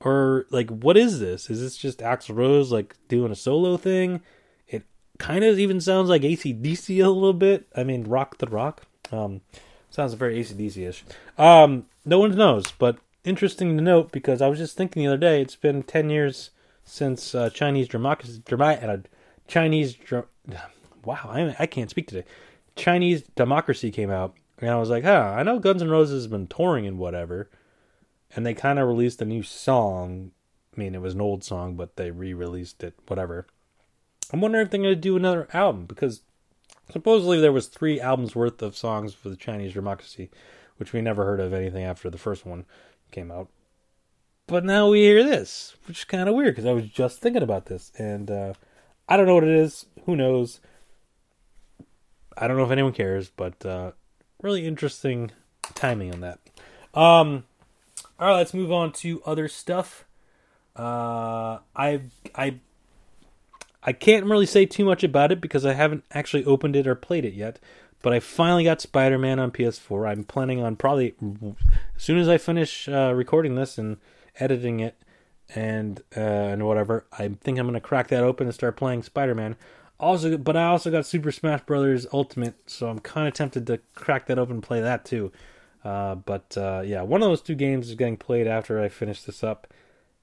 or like what is this? Is this just axl rose like doing a solo thing? It kind of even sounds like acdc a little bit. I mean rock the rock. Um sounds very acdc-ish um no one knows but interesting to note because i was just thinking the other day it's been 10 years since uh, chinese democracy uh, chinese wow I, I can't speak today chinese democracy came out and i was like huh i know guns N' roses has been touring and whatever and they kind of released a new song. I mean, it was an old song, but they re-released it. Whatever. I'm wondering if they're going to do another album because supposedly there was three albums worth of songs for the Chinese Democracy, which we never heard of anything after the first one came out. But now we hear this, which is kind of weird because I was just thinking about this, and uh, I don't know what it is. Who knows? I don't know if anyone cares, but uh, really interesting timing on that. Um, all right, let's move on to other stuff. Uh, I I I can't really say too much about it because I haven't actually opened it or played it yet. But I finally got Spider Man on PS4. I'm planning on probably as soon as I finish uh, recording this and editing it and uh, and whatever. I think I'm gonna crack that open and start playing Spider Man. Also, but I also got Super Smash Brothers Ultimate, so I'm kind of tempted to crack that open and play that too. Uh, but uh, yeah, one of those two games is getting played after I finish this up,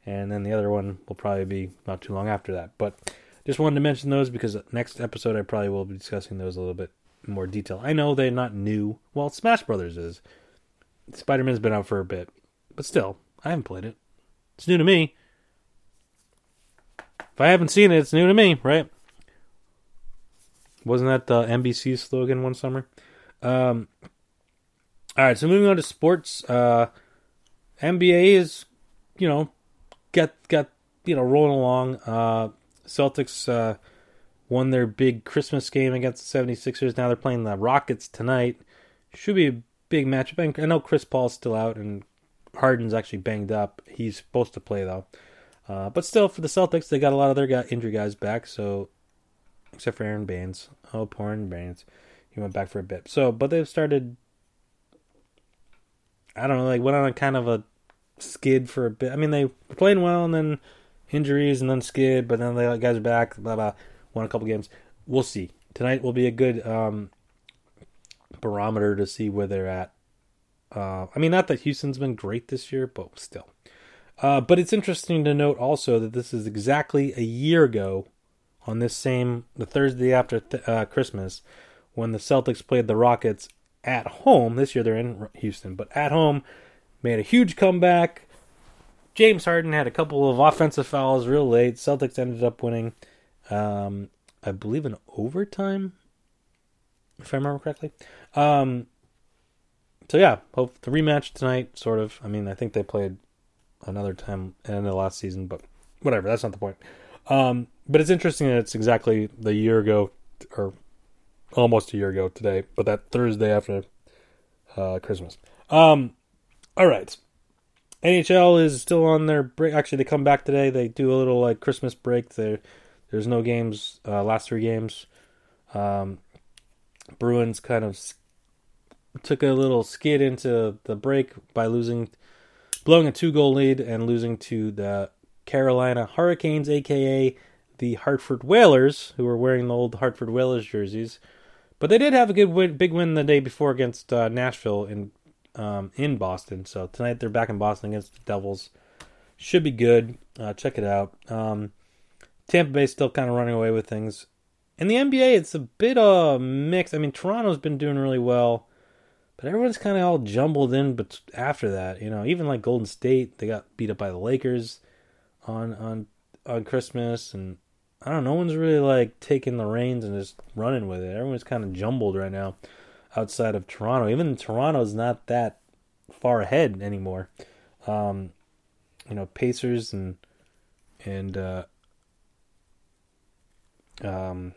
and then the other one will probably be not too long after that. But just wanted to mention those because next episode I probably will be discussing those a little bit more detail. I know they're not new. Well, Smash Brothers is. Spider Man's been out for a bit, but still, I haven't played it. It's new to me. If I haven't seen it, it's new to me, right? Wasn't that the NBC slogan one summer? Um, all right, so moving on to sports. Uh, NBA is, you know, got got you know rolling along. Uh, Celtics uh, won their big Christmas game against the 76ers. Now they're playing the Rockets tonight. Should be a big matchup. I know Chris Paul's still out and Harden's actually banged up. He's supposed to play though. Uh, but still, for the Celtics, they got a lot of their guy, injury guys back. So, except for Aron Baynes. Oh, poor Aron Baynes. He went back for a bit. So, but they've started I don't know, like went on a kind of a skid for a bit. I mean, they were playing well and then injuries and then skid, but then the guys are back, blah, blah, won a couple games. We'll see. Tonight will be a good um, barometer to see where they're at. Uh, I mean, not that Houston's been great this year, but still. Uh, but it's interesting to note also that this is exactly a year ago on this same, the Thursday after th- uh, Christmas, when the Celtics played the Rockets at home. This year they're in Houston, but at home made a huge comeback. James Harden had a couple of offensive fouls real late. Celtics ended up winning, um, I believe, in overtime, if I remember correctly. Um, so yeah, hope the rematch tonight. Sort of. I mean, I think they played another time in the last season, but whatever. That's not the point. Um, but it's interesting that it's exactly the year ago, or almost a year ago today, but that Thursday after uh, Christmas. Um, all right. NHL is still on their break. Actually, they come back today. They do a little like Christmas break. There, there's no games. Uh, last three games. Um, Bruins kind of took a little skid into the break by losing, blowing a two goal lead and losing to the Carolina Hurricanes, aka the Hartford Whalers, who were wearing the old Hartford Whalers jerseys. But they did have a good win, big win the day before against uh, Nashville in um, in Boston. So tonight they're back in Boston against the Devils. Should be good. Uh, check it out. Um, Tampa Bay still kind of running away with things. In the NBA, it's a bit of uh, mix. I mean, Toronto's been doing really well, but everyone's kind of all jumbled in. But after that, you know, even like Golden State, they got beat up by the Lakers on on on Christmas, and I don't know. No one's really like taking the reins and just running with it. Everyone's kind of jumbled right now outside of Toronto. Even Toronto's not that far ahead anymore. Um, you know, Pacers and and uh, um,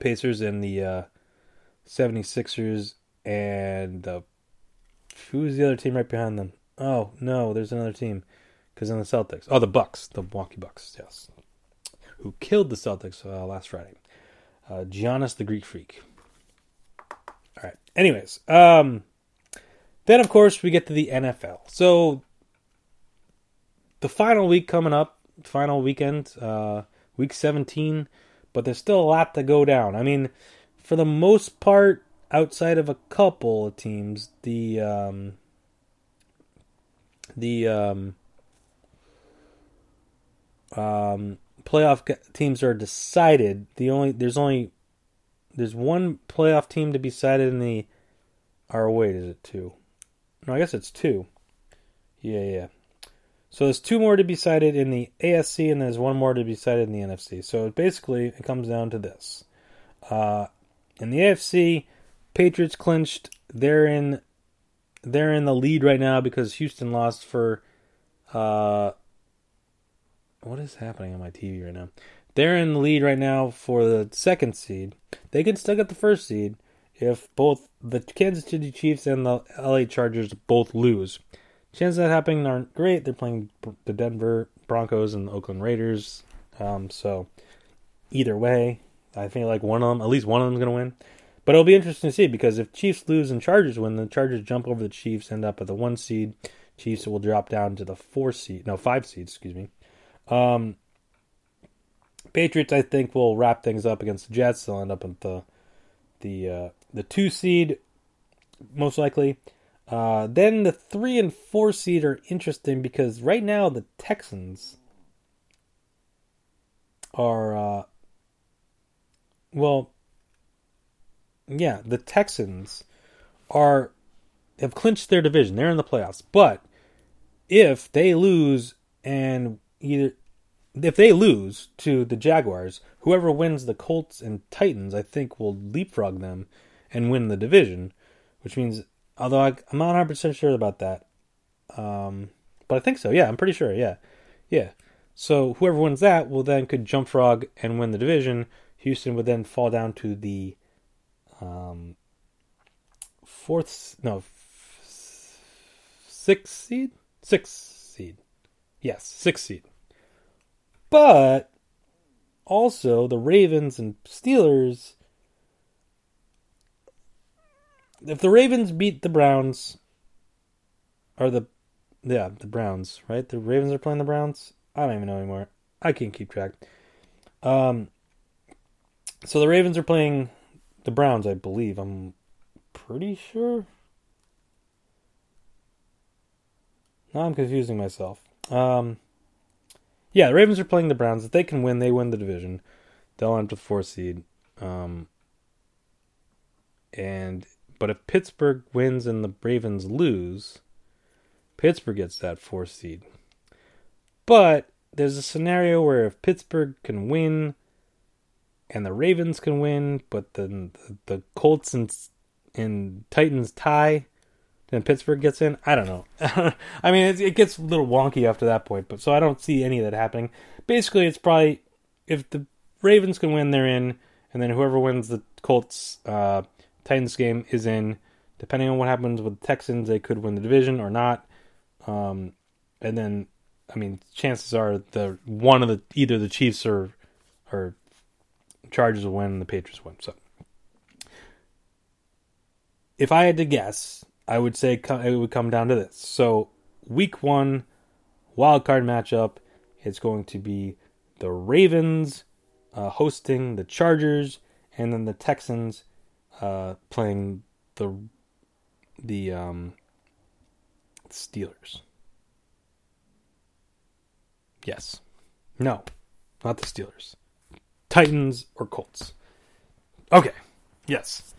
Pacers and the uh, 76ers and the who's the other team right behind them? Oh no, there's another team because in the Celtics. Oh, the Bucks, the Milwaukee Bucks. Yes, who killed the Celtics uh, last Friday? Uh, Giannis the Greek Freak. Anyways, um, then of course we get to the NFL. So the final week coming up, final weekend, uh, week 17, but there's still a lot to go down. I mean, for the most part, outside of a couple of teams, the um, the um, um, playoff teams are decided. The only there's only there's one playoff team to be cited in the. Or wait, is it two? No, I guess it's two. Yeah, yeah. So there's two more to be cited in the AFC, and there's one more to be cited in the NFC. So it basically, it comes down to this: uh, in the AFC, Patriots clinched. They're in, they're in the lead right now because Houston lost for. Uh, what is happening on my TV right now? They're in the lead right now for the second seed. They can still get the first seed if both the Kansas City Chiefs and the LA Chargers both lose. Chances of that happening aren't great. They're playing the Denver Broncos and the Oakland Raiders. Um, so either way, I think like one of them, at least one of them is going to win. But it'll be interesting to see because if Chiefs lose and Chargers win, the Chargers jump over the Chiefs, end up at the one seed. Chiefs will drop down to the four seed, no five seed, excuse me. Um, Patriots, I think, will wrap things up against the Jets. They'll end up at the the uh, the two seed, most likely. Uh, then the three and four seed are interesting because right now the Texans are, uh, well, yeah, the Texans are have clinched their division. They're in the playoffs, but if they lose and either if they lose to the Jaguars, whoever wins the Colts and Titans, I think will leapfrog them and win the division, which means although I, I'm not 100 percent sure about that, um, but I think so. Yeah, I'm pretty sure. Yeah, yeah. So whoever wins that will then could jump frog and win the division. Houston would then fall down to the um, fourth, no, f- sixth seed, sixth seed. Yes, sixth seed. But also the Ravens and Steelers. If the Ravens beat the Browns, or the yeah the Browns, right? The Ravens are playing the Browns. I don't even know anymore. I can't keep track. Um. So the Ravens are playing the Browns, I believe. I'm pretty sure. Now I'm confusing myself. Um. Yeah, the Ravens are playing the Browns. If they can win, they win the division. They'll end up with four seed. Um, and but if Pittsburgh wins and the Ravens lose, Pittsburgh gets that four seed. But there's a scenario where if Pittsburgh can win and the Ravens can win, but then the, the Colts and and Titans tie, then Pittsburgh gets in. I don't know. I mean, it, it gets a little wonky after that point, but so I don't see any of that happening. Basically, it's probably if the Ravens can win, they're in, and then whoever wins the Colts uh, Titans game is in. Depending on what happens with the Texans, they could win the division or not. Um, and then, I mean, chances are the one of the either the Chiefs or or Chargers will win, and the Patriots win. So, if I had to guess, I would say it would come down to this. So, week one, wild card matchup, it's going to be the Ravens uh, hosting the Chargers, and then the Texans uh, playing the the um, Steelers. Yes, no, not the Steelers. Titans or Colts. Okay, yes.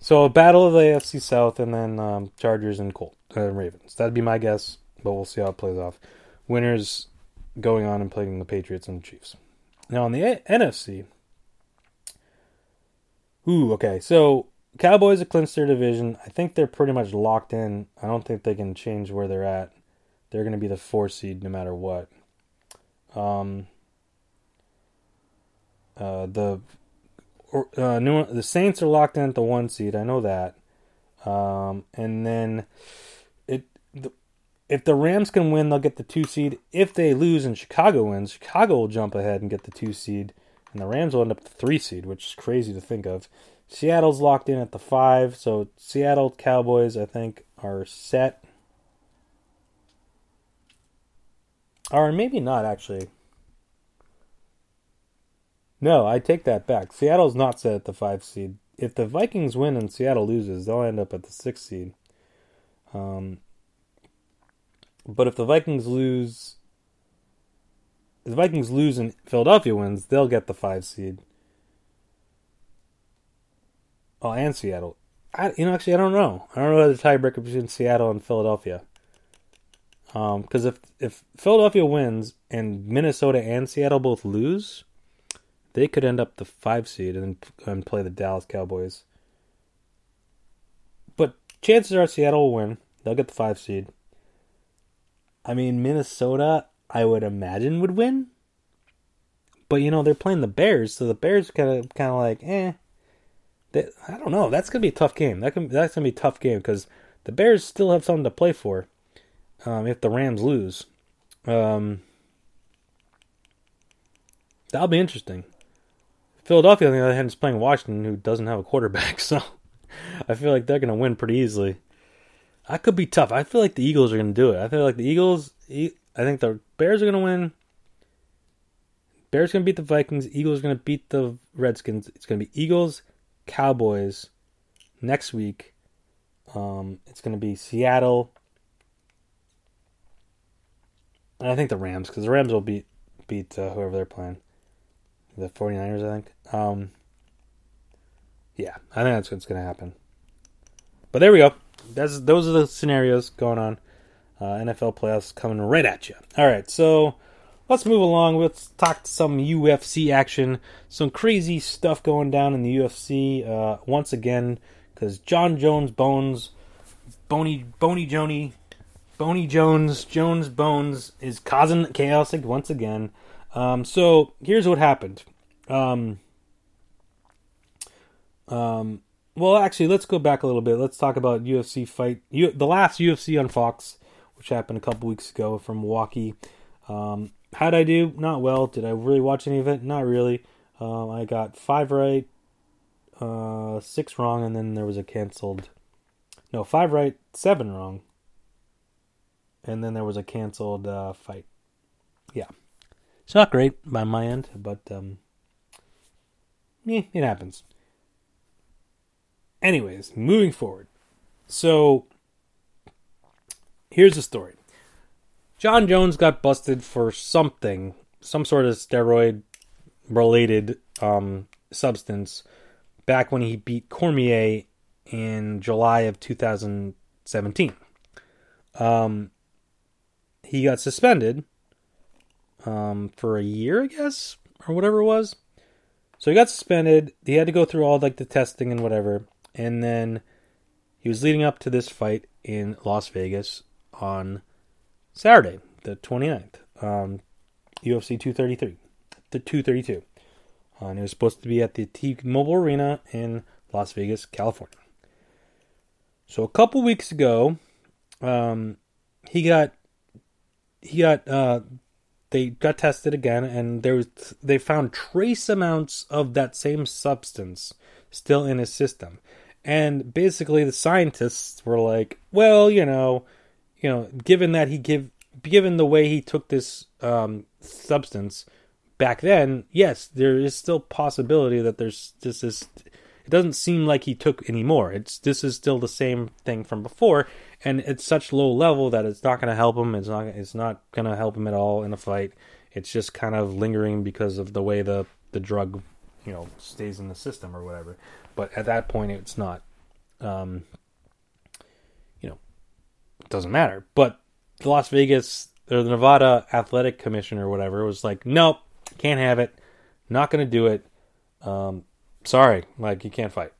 So battle of the AFC South, and then um, Chargers and Colt uh, Ravens. That'd be my guess, but we'll see how it plays off. Winners going on and playing the Patriots and the Chiefs. Now on the A- NFC, ooh, okay. So Cowboys have clinched their division. I think they're pretty much locked in. I don't think they can change where they're at. They're going to be the four seed no matter what. Um, Uh, the uh, New the Saints are locked in at the one seed. I know that. Um, and then it the, if the Rams can win, they'll get the two seed. If they lose and Chicago wins, Chicago will jump ahead and get the two seed, and the Rams will end up the three seed, which is crazy to think of. Seattle's locked in at the five, so Seattle Cowboys, I think, are set. Or maybe not, actually. No, I take that back. Seattle's not set at the five seed. If the Vikings win and Seattle loses, they'll end up at the six seed. Um, but if the Vikings lose, if the Vikings lose and Philadelphia wins, they'll get the five seed. Oh, and Seattle. I, you know, actually, I don't know. I don't know the tiebreaker between Seattle and Philadelphia. Because if if Philadelphia wins and Minnesota and Seattle both lose, they could end up the five seed and and play the Dallas Cowboys. But chances are Seattle will win. They'll get the five seed. I mean, Minnesota, I would imagine would win. But you know they're playing the Bears, so the Bears kind of kind of like eh. They, I don't know. That's gonna be a tough game. That can that's gonna be a tough game because the Bears still have something to play for. Um, if the Rams lose, um, that'll be interesting. Philadelphia, on the other hand, is playing Washington, who doesn't have a quarterback, so I feel like they're gonna win pretty easily. That could be tough. I feel like the Eagles are gonna do it. I feel like the Eagles. I think the Bears are gonna win. Bears gonna beat the Vikings. Eagles gonna beat the Redskins. It's gonna be Eagles, Cowboys next week. Um, it's gonna be Seattle. And I think the Rams, because the Rams will beat beat uh, whoever they're playing. The 49ers, I think. Um, yeah, I think that's what's going to happen. But there we go. That's those are the scenarios going on. Uh, NFL playoffs coming right at you. All right, so let's move along. Let's talk some UFC action. Some crazy stuff going down in the UFC uh, once again because Jon Jones Bones, Bony Bony Joni, Bony Jones Jones Bones is causing chaos once again. Um, so here's what happened. Um, um, well, actually, let's go back a little bit. Let's talk about UFC fight. U- the last UFC on Fox, which happened a couple weeks ago from Milwaukee. Um, how'd I do? Not well. Did I really watch any of it? Not really. Um, I got five right, uh, six wrong, and then there was a canceled. No, five right, seven wrong, and then there was a canceled uh, fight. Yeah, it's not great by my end, but um, eh, it happens. Anyways, moving forward. So here's the story. Jon Jones got busted for something, some sort of steroid related um, substance back when he beat Cormier in July of 2017. Um, he got suspended um, for a year, I guess, or whatever it was. So he got suspended. He had to go through all like the testing and whatever, and then he was leading up to this fight in Las Vegas on Saturday, the 29th, um, UFC 233, the 232. Uh, and it was supposed to be at the T-Mobile Arena in Las Vegas, California. So a couple weeks ago, um, he got he got uh, they got tested again, and there was they found trace amounts of that same substance still in his system. And basically, the scientists were like, "Well, you know, you know, given that he give given the way he took this um, substance back then, yes, there is still possibility that there's this is. It doesn't seem like he took any more. It's this is still the same thing from before, and it's such low level that it's not going to help him. It's not. It's not going to help him at all in a fight. It's just kind of lingering because of the way the the drug, you know, stays in the system or whatever. But at that point, it's not. Um, you know, it doesn't matter. But the Las Vegas or the Nevada Athletic Commission or whatever was like, nope, can't have it. Not going to do it. Um, sorry, like you can't fight.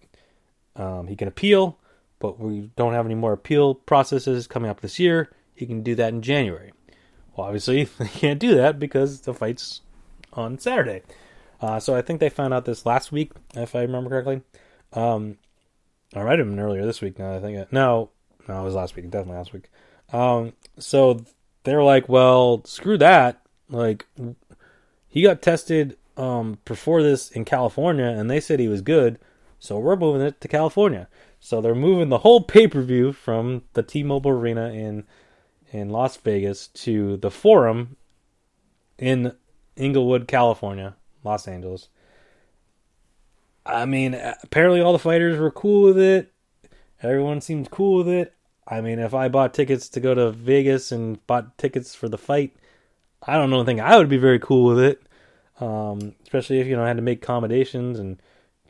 Um, he can appeal, but we don't have any more appeal processes coming up this year. He can do that in January. Well, obviously, he can't do that because the fight's on Saturday. Uh, so I think they found out this last week, if I remember correctly. Um, I read him earlier this week. Now I think it. No, no, it was last week. Definitely last week. Um, so they're like, well, screw that. Like, he got tested um before this in California, and they said he was good. So we're moving it to California. So they're moving the whole pay per view from the T-Mobile Arena in in Las Vegas to the Forum in Inglewood, California, Los Angeles. I mean, apparently all the fighters were cool with it. Everyone seemed cool with it. I mean, if I bought tickets to go to Vegas and bought tickets for the fight, I don't know think I would be very cool with it. Um, especially if you know I had to make accommodations and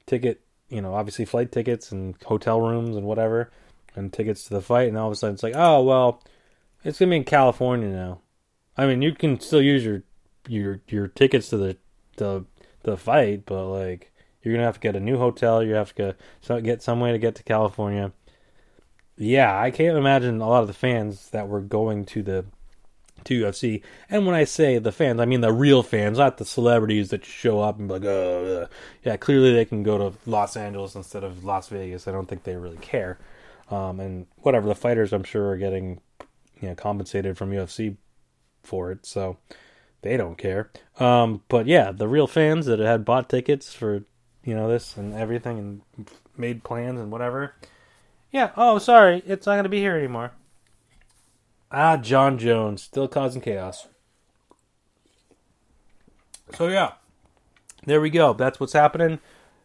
ticket, you know, obviously flight tickets and hotel rooms and whatever, and tickets to the fight. And all of a sudden it's like, oh well, it's gonna be in California now. I mean, you can still use your your your tickets to the the the fight, but like you're gonna have to get a new hotel. You have to get so get some way to get to California. Yeah, I can't imagine a lot of the fans that were going to the to UFC. And when I say the fans, I mean the real fans, not the celebrities that show up and be like, oh, ugh." yeah, clearly they can go to Los Angeles instead of Las Vegas. I don't think they really care. Um, and whatever the fighters, I'm sure are getting you know compensated from UFC for it, so they don't care. Um, but yeah, the real fans that had bought tickets for you know this and everything and made plans and whatever. Yeah. Oh, sorry, it's not going to be here anymore. Ah, Jon Jones still causing chaos. So yeah, there we go. That's what's happening.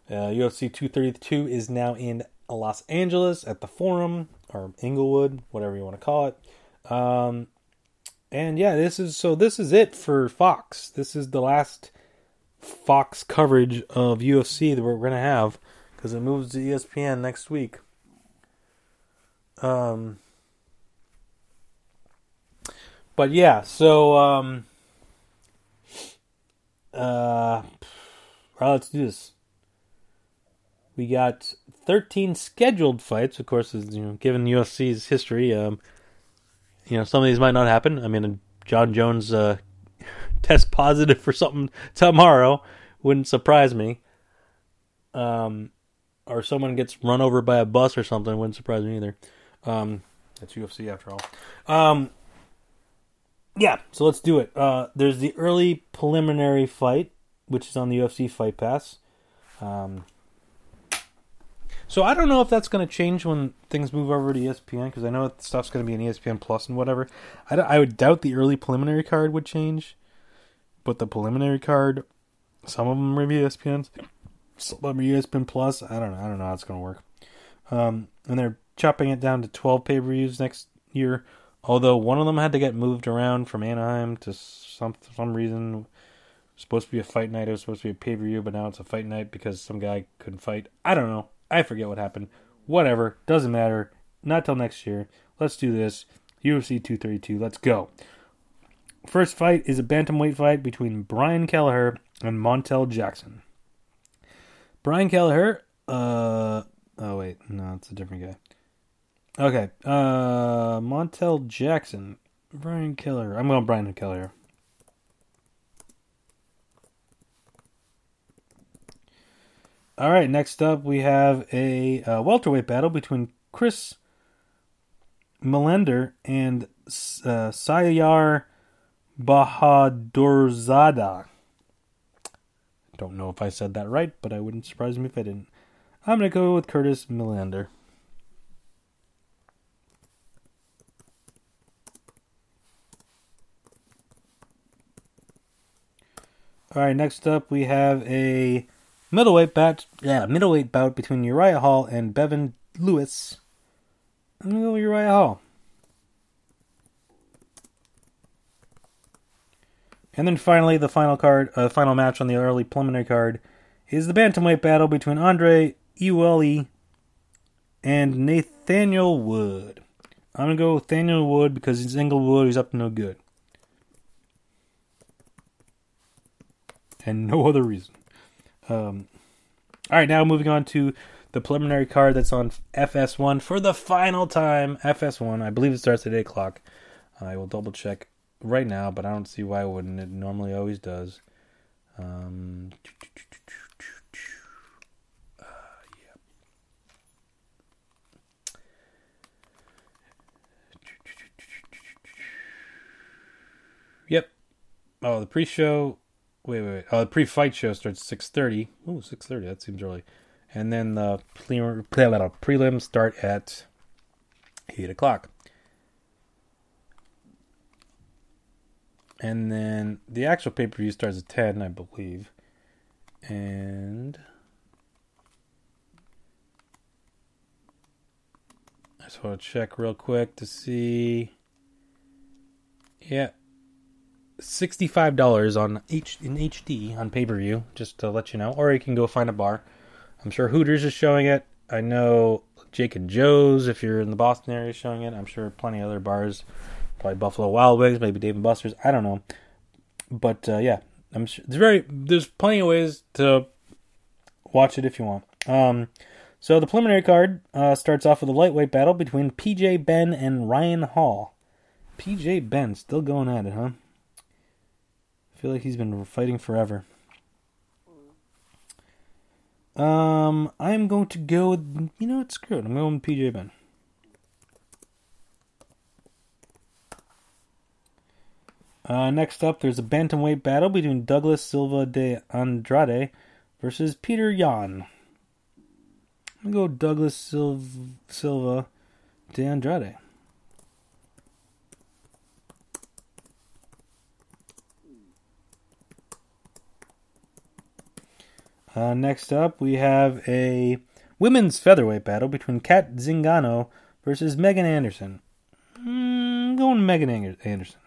Uh, UFC 232 is now in Los Angeles at the Forum or Inglewood, whatever you want to call it. Um, and yeah, this is so. This is it for Fox. This is the last Fox coverage of UFC that we're gonna have because it moves to ESPN next week. Um, but yeah, so um, uh, right, let's do this. We got 13 scheduled fights. Of course, as, you know, given UFC's history, um, you know, some of these might not happen. I mean, Jon Jones uh, test positive for something tomorrow wouldn't surprise me. Um, or someone gets run over by a bus or something wouldn't surprise me either. Um, that's UFC after all. Um, yeah, so let's do it. Uh, there's the early preliminary fight, which is on the UFC Fight Pass. Um, so I don't know if that's going to change when things move over to ESPN because I know that stuff's going to be in ESPN Plus and whatever. I, I would doubt the early preliminary card would change, but the preliminary card, some of them are ESPN, some of them are ESPN Plus. I don't know. I don't know how it's going to work. Um, and they're chopping it down to 12 pay per views next year. Although one of them had to get moved around from Anaheim to some some reason. Supposed to be a fight night. It was supposed to be a pay per view, but now it's a fight night because some guy couldn't fight. I don't know. I forget what happened. Whatever. Doesn't matter. Not till next year. Let's do this. UFC 232. Let's go. First fight is a bantamweight fight between Brian Kelleher and Montel Jackson. Brian Kelleher, uh, oh wait, no, it's a different guy. Okay, uh, Montel Jackson, Brian Kelleher. I'm going Brian Kelleher. All right, next up we have a uh, welterweight battle between Chris Millender and uh, Siyar Bahadurzada. Don't know if I said that right, but I wouldn't surprise me if I didn't. I'm going to go with Curtis Millender. All right, next up we have a middleweight bout. Yeah, middleweight bout between Uriah Hall and Bevan Lewis. I'm gonna go with Uriah Hall. And then finally, the final card, uh, final match on the early preliminary card, is the bantamweight battle between Andre Ewell and Nathaniel Wood. I'm gonna go with Nathaniel Wood because he's Inglewood. He's up to no good, and no other reason. Um, all right, now moving on to the preliminary card that's on FS1 for the final time. FS1, I believe it starts at eight o'clock. I will double check right now, but I don't see why it wouldn't. It normally always does. Um, uh, yeah. Yep. Oh, the pre-show. Wait, wait, wait. Oh, the pre-fight show starts six thirty. Oh, 6.30. That seems early. And then the prelim, prelims start at eight o'clock. And then the actual pay per view starts at 10, I believe. And. I just want to check real quick to see. Yeah. $65 on H in HD on pay per view, just to let you know. Or you can go find a bar. I'm sure Hooters is showing it. I know Jake and Joe's, if you're in the Boston area, is showing it. I'm sure plenty other bars probably Buffalo Wild Wings, maybe Dave and Buster's. I don't know, but uh, yeah, I'm sure there's very there's plenty of ways to watch it if you want. Um, so the preliminary card uh, starts off with a lightweight battle between BJ Penn and Ryan Hall. BJ Penn still going at it, huh? I feel like he's been fighting forever. Um, I'm going to go with you know what, screw it. I'm going with BJ Penn. Uh, next up, there's a bantamweight battle between Douglas Silva de Andrade versus Petr Yan. I'm gonna go Douglas Silva, Silva de Andrade. Uh, next up, we have a women's featherweight battle between Cat Zingano versus Megan Anderson. Mm, going Megan Anderson.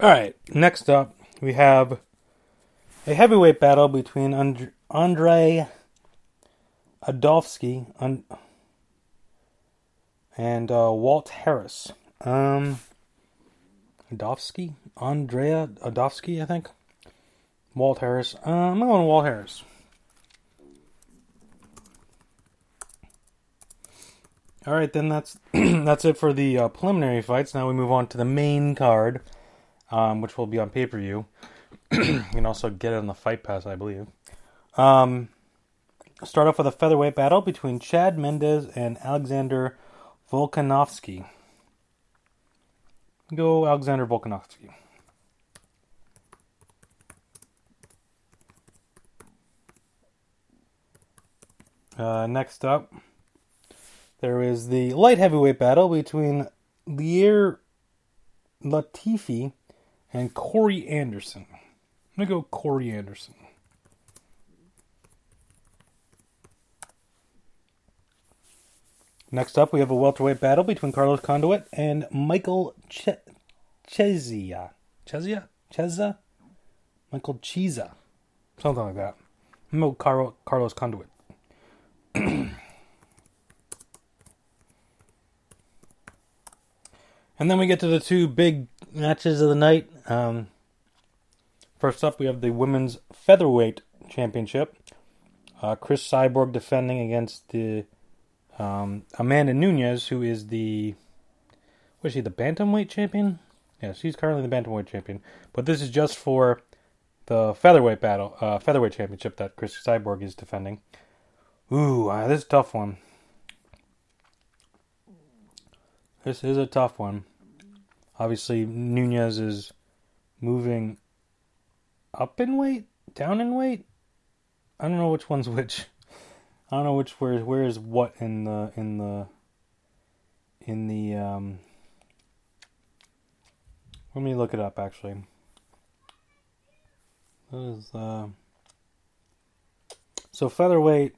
All right, next up, we have a heavyweight battle between And- Andre Adolfsky and, and uh, Walt Harris. Um, Adolfsky? Andrea Adolfsky, I think. Walt Harris. Uh, I'm going Walt Harris. All right, then that's that's it for the uh, preliminary fights. Now we move on to the main card, um, which will be on pay per view. you can also get it on the Fight Pass, I believe. Um, start off with a featherweight battle between Chad Mendes and Alexander Volkanovski. Go Alexander Volkanovski. Uh, next up, there is the light heavyweight battle between Ilir Latifi and Corey Anderson. I'm gonna go Corey Anderson. Next up, we have a welterweight battle between Carlos Condit and Michael Ch- Chezia. Chezia? Cheza? Michael Chiza. Something like that. I'm going to go Carl- Carlos Condit. and then we get to the two big matches of the night. Um, first up, we have the women's featherweight championship. Uh, Cris Cyborg defending against the um, Amanda Nunes, who is the was she the bantamweight champion? Yeah, she's currently the bantamweight champion. But this is just for the featherweight battle, uh, featherweight championship that Cris Cyborg is defending. Ooh, uh, this is a tough one. This is a tough one. Obviously, Nunes is moving up in weight, down in weight. I don't know which one's which. I don't know which where where is what in the in the in the um let me look it up actually. That is uh so featherweight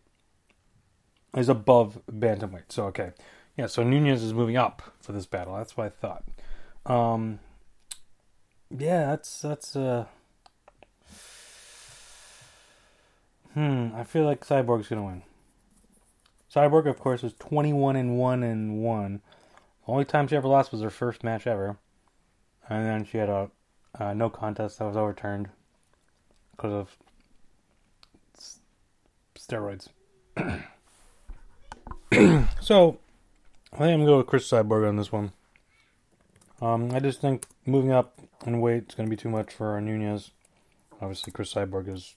is above bantamweight. So okay. Yeah, so Nunes is moving up for this battle. That's what I thought. Um yeah, that's that's uh Hmm, I feel like Cyborg's gonna win. Cyborg, of course, is 21 and 1 and 1. The only time she ever lost was her first match ever. And then she had a uh, no contest that was overturned because of steroids. so, I think I'm to go with Cris Cyborg on this one. Um, I just think moving up in weight is going to be too much for Nunes. Obviously, Cris Cyborg is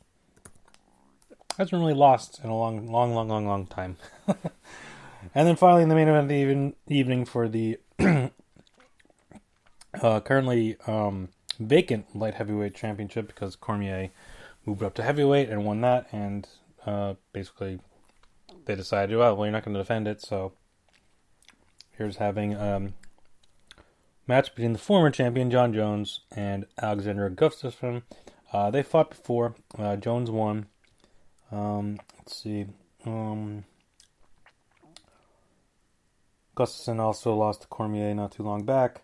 hasn't really lost in a long, long, long, long, long time. and then finally, in the main event of the even, evening for the uh, currently um, vacant light heavyweight championship because Cormier moved up to heavyweight and won that, and uh, basically they decided, well, well, you're not going to defend it, so here's having um, match between the former champion Jon Jones and Alexander Gustafsson. Uh, they fought before. Uh, Jones won. Um, let's see. Um, Gustafsson also lost to Cormier not too long back.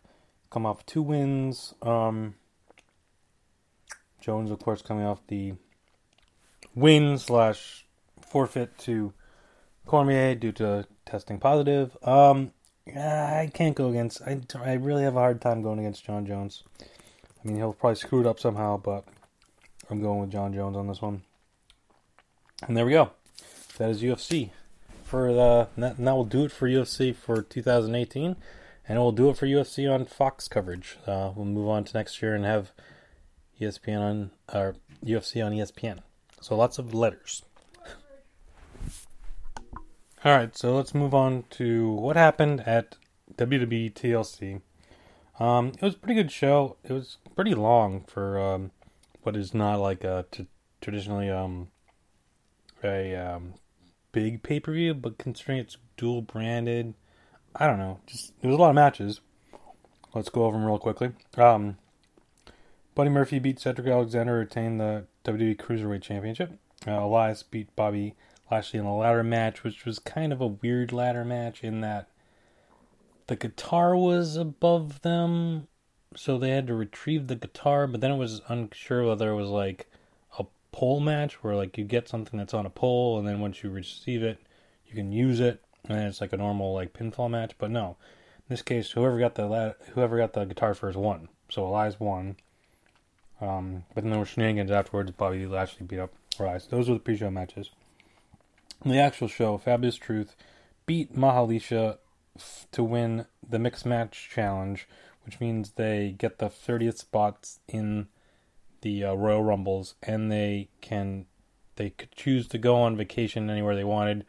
Come off two wins. Um, Jones, of course, coming off the win slash forfeit to Cormier due to testing positive. Um, I can't go against. I, I really have a hard time going against Jon Jones. I mean, he'll probably screw it up somehow, but I'm going with Jon Jones on this one. And there we go. That is UFC for the. That, that will do it for UFC for 2018, and it will do it for UFC on Fox coverage. Uh, we'll move on to next year and have ESPN on or UFC on ESPN. So lots of letters. All right, so let's move on to what happened at WWE TLC. Um, it was a pretty good show. It was pretty long for um, what is not like a t- traditionally um, a um, big pay per view, but considering it's dual branded, I don't know. Just there was a lot of matches. Let's go over them real quickly. Um, Buddy Murphy beat Cedric Alexander, retained the WWE Cruiserweight Championship. Uh, Elias beat Bobby Lashley in a ladder match, which was kind of a weird ladder match in that the guitar was above them, so they had to retrieve the guitar, but then it was unsure whether it was like a pole match where like you get something that's on a pole and then once you receive it, you can use it and it's like a normal like pinfall match, but no. In this case, whoever got the la- whoever got the guitar first won. So Elias won. Um, but then there were shenanigans afterwards. Bobby Lashley beat up Elias. Those were the pre-show matches. The actual show, Fabulous Truth beat Mahalicia f- to win the mixed match challenge, which means they get the 30th spots in the uh, Royal Rumbles, and they can they could choose to go on vacation anywhere they wanted,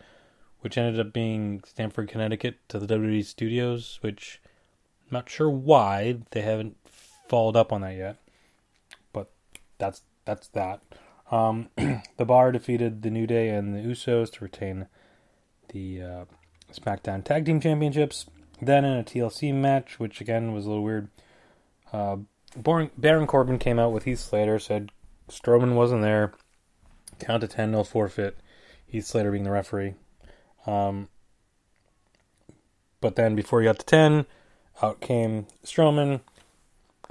which ended up being Stamford, Connecticut, to the WWE studios. Which I'm not sure why they haven't followed up on that yet, but that's that's that. Um, the Bar defeated the New Day and the Usos to retain the uh, SmackDown Tag Team Championships. Then in a TLC match, which again was a little weird, uh, Baron, Corbin came out with Heath Slater, said Strowman wasn't there. Count to 10, no forfeit. Heath Slater being the referee. Um, but then before he got to 10, out came Strowman.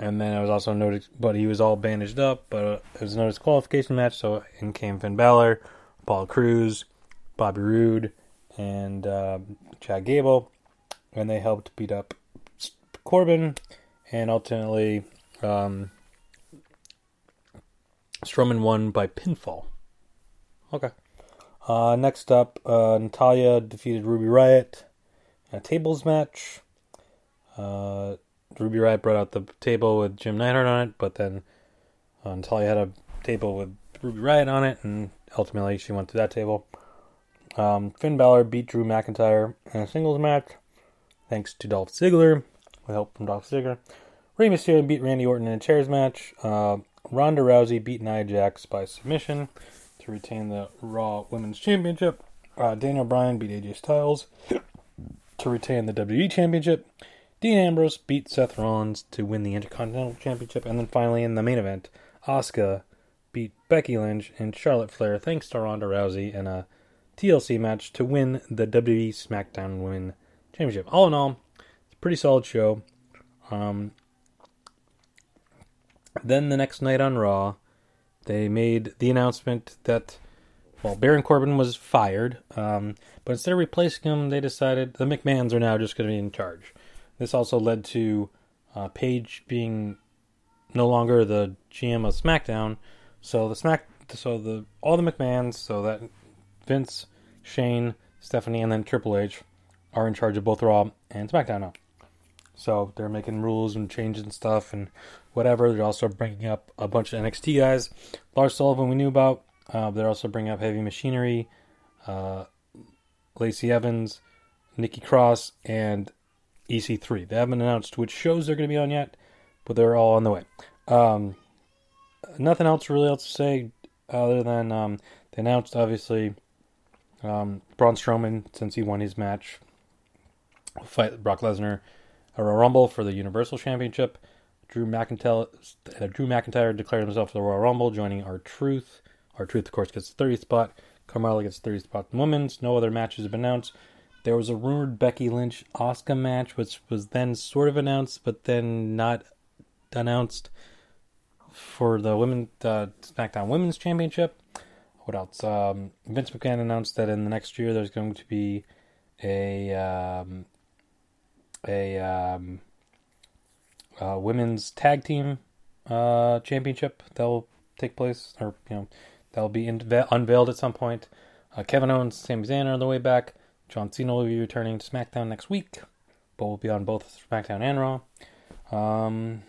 And then it was also noticed, but he was all bandaged up. But it was a noticed qualification match, so in came Finn Balor, Apollo Crews, Bobby Roode, and uh, Chad Gable, and they helped beat up Corbin, and ultimately um, Strowman won by pinfall. Okay. Uh, next up, uh, Natalya defeated Ruby Riott in a tables match. Uh, Ruby Riott brought out the table with Jim Neidhart on it, but then uh, Natalya had a table with Ruby Riott on it, and ultimately she went to that table. Um, Finn Balor beat Drew McIntyre in a singles match, thanks to Dolph Ziggler, with help from Dolph Ziggler. Rey Mysterio beat Randy Orton in a chairs match. Uh, Ronda Rousey beat Nia Jax by submission to retain the Raw Women's Championship. Uh, Daniel Bryan beat AJ Styles to retain the WWE Championship. Dean Ambrose beat Seth Rollins to win the Intercontinental Championship. And then finally in the main event, Asuka beat Becky Lynch and Charlotte Flair thanks to Ronda Rousey in a TLC match to win the WWE SmackDown Women Championship. All in all, it's a pretty solid show. Um, then the next night on Raw, they made the announcement that, well, Baron Corbin was fired, um, but instead of replacing him, they decided the McMahons are now just going to be in charge. This also led to uh, Paige being no longer the GM of SmackDown, so the Smack, so the all the McMahons, so that Vince, Shane, Stephanie, and then Triple H are in charge of both Raw and SmackDown now. So they're making rules and changing stuff and whatever. They're also bringing up a bunch of NXT guys. Lars Sullivan we knew about. Uh, they're also bringing up Heavy Machinery, uh, Lacey Evans, Nikki Cross, and EC3. They haven't announced which shows they're going to be on yet, but they're all on the way. Um, nothing else really else to say other than um, they announced obviously um, Braun Strowman since he won his match fight Brock Lesnar at Royal Rumble for the Universal Championship. Drew McIntyre, uh, Drew McIntyre declared himself for the Royal Rumble, joining R-Truth. Our Truth, of course, gets the 30th spot. Carmella gets the 30th spot in women's. No other matches have been announced. There was a rumored Becky Lynch Asuka match, which was then sort of announced, but then not announced for the women uh, SmackDown Women's Championship. What else? Um, Vince McMahon announced that in the next year there's going to be a um, a um, uh, women's tag team uh, championship that will take place, or you know, that will be unveiled at some point. Uh, Kevin Owens, Sami Zayn are on the way back. John Cena will be returning to SmackDown next week, but will be on both SmackDown and Raw. Um,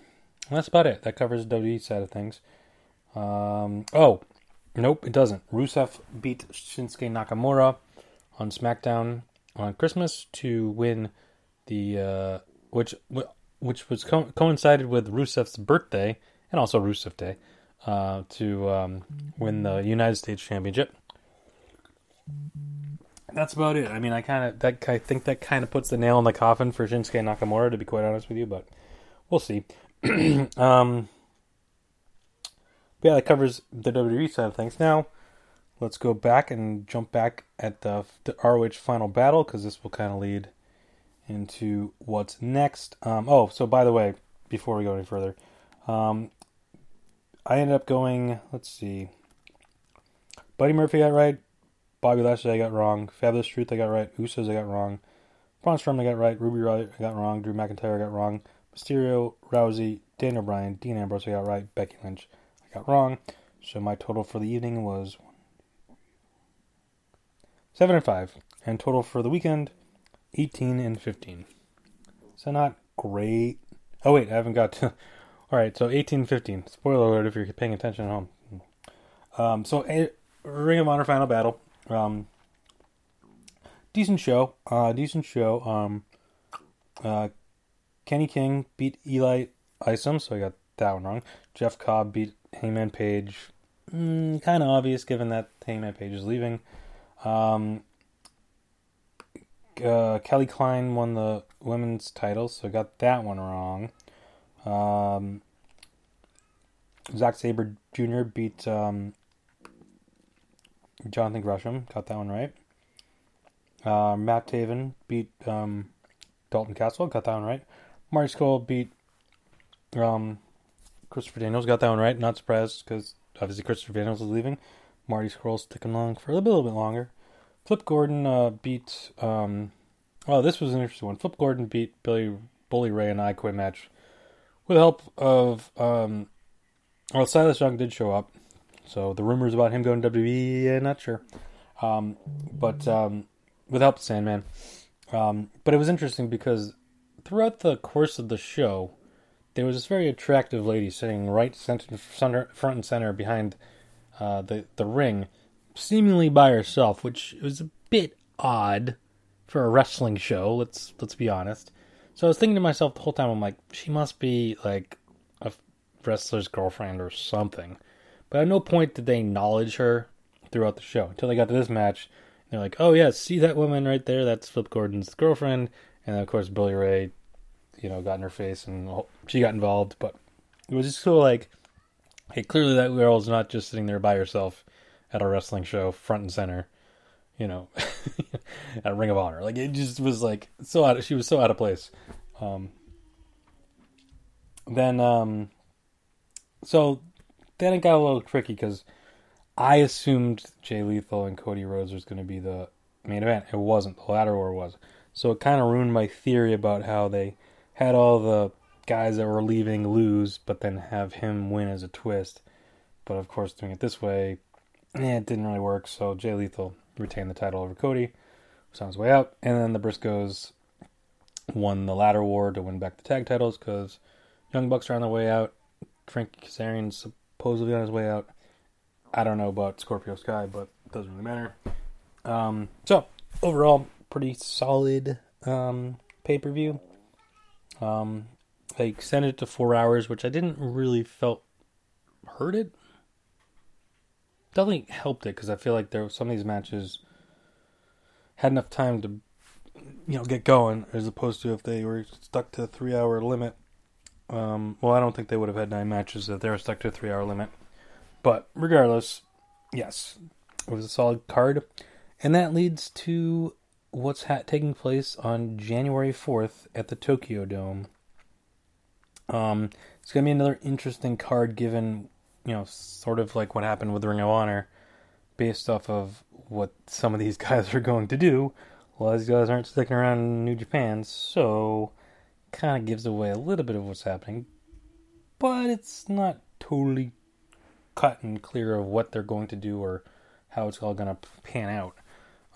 that's about it. That covers the WWE side of things. Um, oh, nope, it doesn't. Rusev beat Shinsuke Nakamura on SmackDown on Christmas to win the uh, which which was co- coincided with Rusev's birthday and also Rusev Day uh, to um, win the United States Championship. That's about it. I mean, I kind of that I think that kind of puts the nail in the coffin for Shinsuke Nakamura, to be quite honest with you, but we'll see. um, but yeah, that covers the WWE side of things. Now, let's go back and jump back at the, the ROH final battle because this will kind of lead into what's next. Um, oh, so by the way, before we go any further, um, I ended up going. Let's see. Buddy Murphy got right. Bobby Lashley I got wrong. Fabulous Truth I got right. Usos I got wrong. Braun Strowman I got right. Ruby Riott I got wrong. Drew McIntyre I got wrong. Mysterio, Rousey, Daniel Bryan, Dean Ambrose I got right. Becky Lynch I got wrong. So my total for the evening was seven and five, and total for the weekend 18 and 15. So not great. Oh wait, I haven't got to. All right, so eighteen fifteen. Spoiler alert if you're paying attention at home. Um, so a Ring of Honor Final Battle. Um, decent show. Uh, decent show. Um, uh, Kenny King beat Eli Isom, so I got that one wrong. Jeff Cobb beat Hangman Page. Mm, kind of obvious given that Hangman Page is leaving. Um, uh, Kelly Klein won the women's title, so I got that one wrong. Um, Zack Sabre Jr. beat um, Jonathan Gresham, got that one right. Uh, Matt Taven beat um, Dalton Castle, got that one right. Marty Scurll beat um, Christopher Daniels, got that one right. Not surprised because obviously Christopher Daniels is leaving. Marty Scurll's sticking along for a little little bit longer. Flip Gordon uh, beat. Um, oh, this was an interesting one. Flip Gordon beat Billy Bully Ray in an I Quit match with the help of. Um, well, Silas Young did show up, so the rumors about him going to WWE, yeah, not sure. Um, but um, Sandman. Um, but it was interesting because throughout the course of the show, there was this very attractive lady sitting right center, center front and center behind uh, the the ring, seemingly by herself, which was a bit odd for a wrestling show. Let's let's be honest. So I was thinking to myself the whole time, I'm like, she must be like a wrestler's girlfriend or something. But at no point did they acknowledge her throughout the show until they got to this match. They're like, oh yeah, see that woman right there? That's Flip Gordon's girlfriend. And of course, Billy Ray, you know, got in her face and she got involved. But it was just so like, hey, clearly that girl's not just sitting there by herself at a wrestling show, front and center, you know, at Ring of Honor. Like it just was like so out. Of, she was so out of place. Um, then, um, so then it got a little tricky because I assumed Jay Lethal and Cody Rhodes was going to be the main event. It wasn't. The latter war was. So it kind of ruined my theory about how they had all the guys that were leaving lose, but then have him win as a twist. But of course, doing it this way, yeah, it didn't really work. So Jay Lethal retained the title over Cody, was on his way out, and then the Briscoes won the ladder war to win back the tag titles because Young Bucks are on their way out. Frankie Kazarian's supposedly on his way out. I don't know about Scorpio Sky, but it doesn't really matter. Um, so overall, pretty solid um, pay per view. Um, they extended it to four hours, which I didn't really felt hurt it. Definitely helped it because I feel like there some of these matches had enough time to, you know, get going as opposed to if they were stuck to a three hour limit. Um, well, I don't think they would have had nine matches if they were stuck to a three hour limit. But regardless, yes, it was a solid card, and that leads to what's ha- taking place on January fourth at the Tokyo Dome. Um, it's gonna be another interesting card, given you know, sort of like what happened with Ring of Honor, based off of what some of these guys are going to do. A lot of these guys aren't sticking around in New Japan, so kind of gives away a little bit of what's happening, but it's not totally cut and clear of what they're going to do or how it's all going to pan out.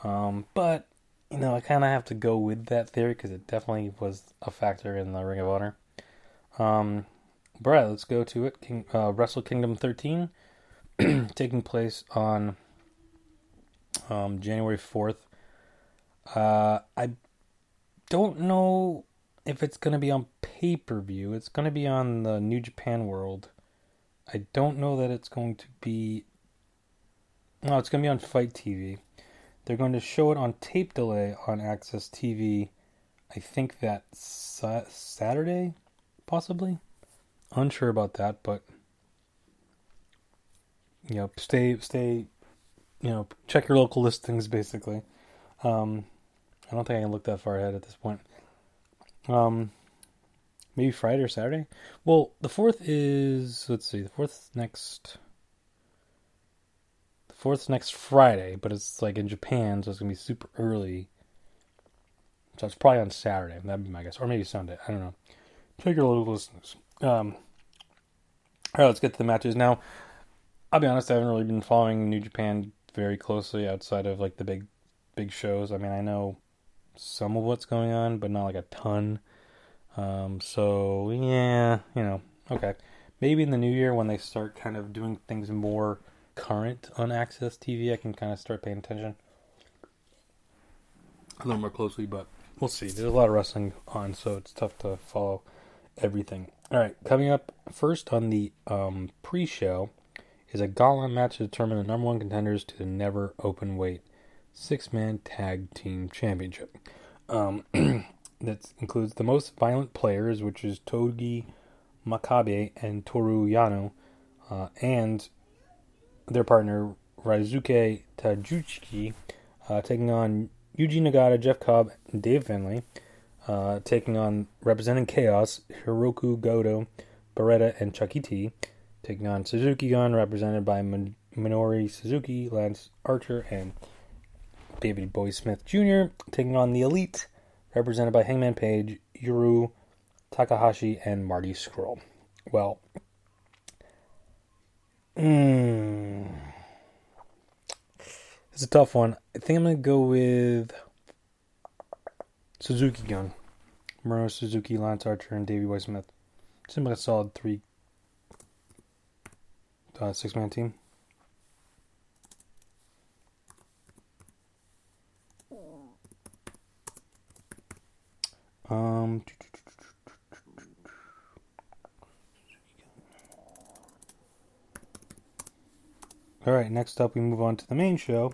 Um, but you know, I kind of have to go with that theory because it definitely was a factor in the Ring of Honor. Um, but right, let's go to it. King, uh, Wrestle Kingdom 13, taking place on um, January 4th. Uh, I don't know if it's going to be on pay per view. It's going to be on the New Japan World. I don't know that it's going to be. No, it's going to be on Fight TV. They're going to show it on tape delay on AXS TV. I think that sa- Saturday, possibly. Unsure about that, but you know, stay, stay. You know, check your local listings. Basically, um, I don't think I can look that far ahead at this point. Um, maybe Friday or Saturday. Well, the fourth is let's see, the fourth next. The fourth's next Friday, but it's like in Japan, so it's gonna be super early. So it's probably on Saturday. That'd be my guess, or maybe Sunday. I don't know. Take your local listeners. Um, all right, let's get to the matches now. I'll be honest, I haven't really been following New Japan very closely outside of like the big, big shows. I mean, I know some of what's going on, but not like a ton. Um, so yeah, you know, okay. Maybe in the new year when they start kind of doing things more current on AXS TV, I can kind of start paying attention a little more closely. But we'll see. There's a lot of wrestling on, so it's tough to follow everything. All right, coming up first on the um, pre-show is a gauntlet match to determine the number one contenders to the Never Open Weight Six Man Tag Team Championship. Um, that includes the most violent players, which is Togi Makabe and Toru Yano, uh, and their partner Ryusuke Taguchi, uh, taking on Yuji Nagata, Jeff Cobb, and Dave Finlay, uh, taking on representing Chaos, Hirooki Goto, Beretta, and Chucky T, taking on Suzuki Gun, represented by Min- Minoru Suzuki, Lance Archer, and Davey Boy Smith Jr., taking on the Elite, represented by Hangman Page, Yuru Takahashi, and Marty Scurll. Well, mm, it's a tough one. I think I'm going to go with Suzuki Gun. Murray Suzuki, Lance Archer, and Davey Boy Smith. Seems like a solid three uh, six man team. Um, all right. Next up, we move on to the main show.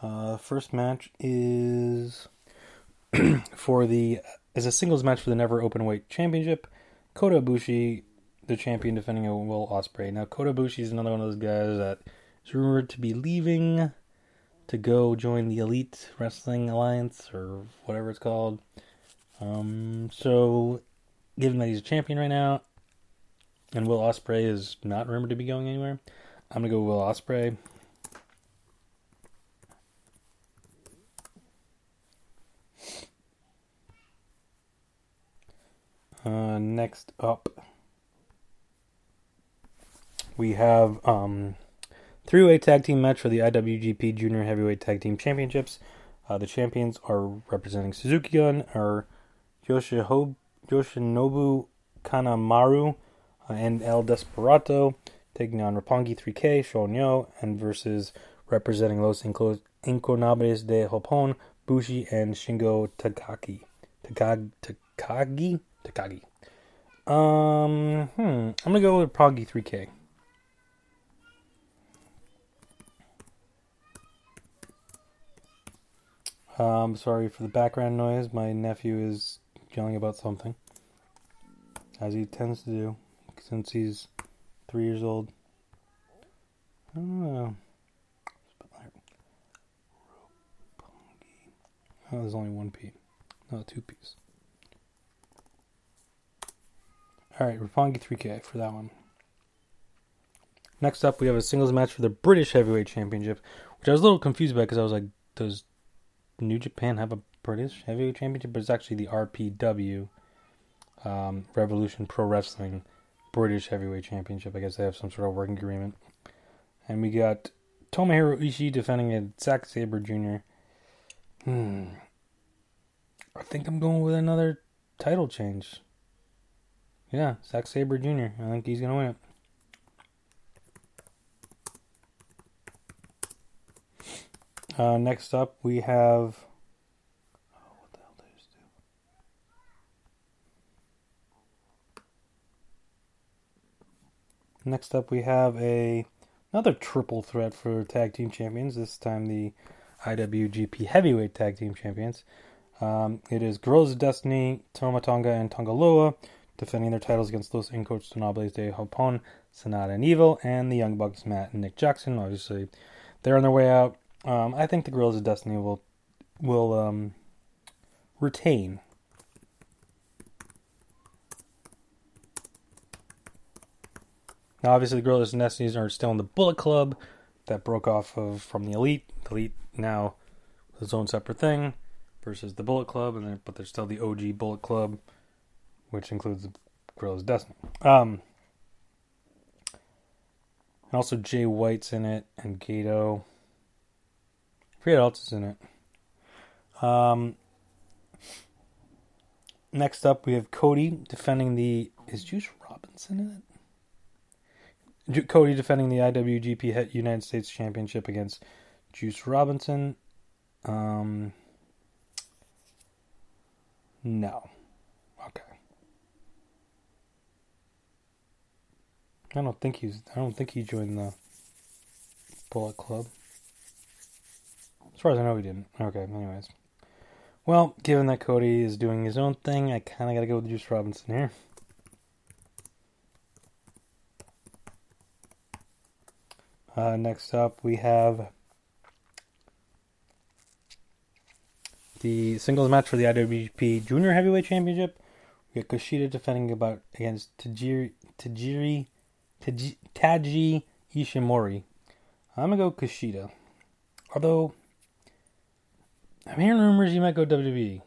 Uh, first match is for the is a singles match for the Never Open Weight Championship. Kota Ibushi, the champion, defending a Will Ospreay. Now, Kota Ibushi is another one of those guys that is rumored to be leaving to go join the Elite Wrestling Alliance or whatever it's called. Um, so, given that he's a champion right now, and Will Ospreay is not rumored to be going anywhere, I'm gonna go Will Ospreay. Uh, next up, we have um, three-way tag team match for the IWGP Junior Heavyweight Tag Team Championships. Uh, the champions are representing Suzuki Gun, are Yoshinobu Kanamaru uh, and El Desperado taking on Roppongi 3K, Shonyo, and versus representing Los Inco- de Japón, Bushi, and Shingo Takagi. Takagi? Takagi? Takagi. Um, hmm. I'm gonna go with Roppongi 3K. Um, sorry for the background noise. My nephew is yelling about something, as he tends to do since he's three years old. I don't know. Oh, there's only one P. No, two P's. Alright, Roppongi 3K for that one. Next up, we have a singles match for the British Heavyweight Championship, which I was a little confused about because I was like, does New Japan have a British Heavyweight Championship? But it's actually the RPW, um, Revolution Pro Wrestling British Heavyweight Championship. I guess they have some sort of working agreement. And we got Tomohiro Ishii defending against Zack Sabre Jr. Hmm. I think I'm going with another title change. Yeah, Zack Sabre Jr. I think he's gonna win it. Uh, next up, we have. Oh, what the hell did I just do? Next up, we have a another triple threat for tag team champions. This time, the IWGP Heavyweight Tag Team Champions. Um, it is Girls of Destiny, Tama Tonga, and Tanga Loa defending their titles against Los Ingobernables de Japón, Sanada and Evil, and the Young Bucks, Matt and Nick Jackson. Obviously, they're on their way out. Um, I think the Girls of Destiny will will um, retain. Now, obviously, the Girls of Destiny are still in the Bullet Club that broke off of from the Elite. The Elite now is its own separate thing versus the Bullet Club, and then but there's still the OG Bullet Club, which includes the of Destiny. Um, and also Jay White's in it and Gedo. I forget else is in it. Um, next up, we have Cody defending the. Is Juice Robinson in it? Cody defending the IWGP United States Championship against Juice Robinson. Um, no. Okay. I don't think he's. I don't think he joined the Bullet Club. As far as I know, he didn't. Okay. Anyways. Well, given that Cody is doing his own thing, I kind of got to go with Juice Robinson here. Uh, next up, we have the singles match for the IWGP Junior Heavyweight Championship. We got Kushida defending about against Tajiri Tajiri Taji, Taiji Ishimori. I'm gonna go Kushida, although I'm hearing rumors he might go WWE.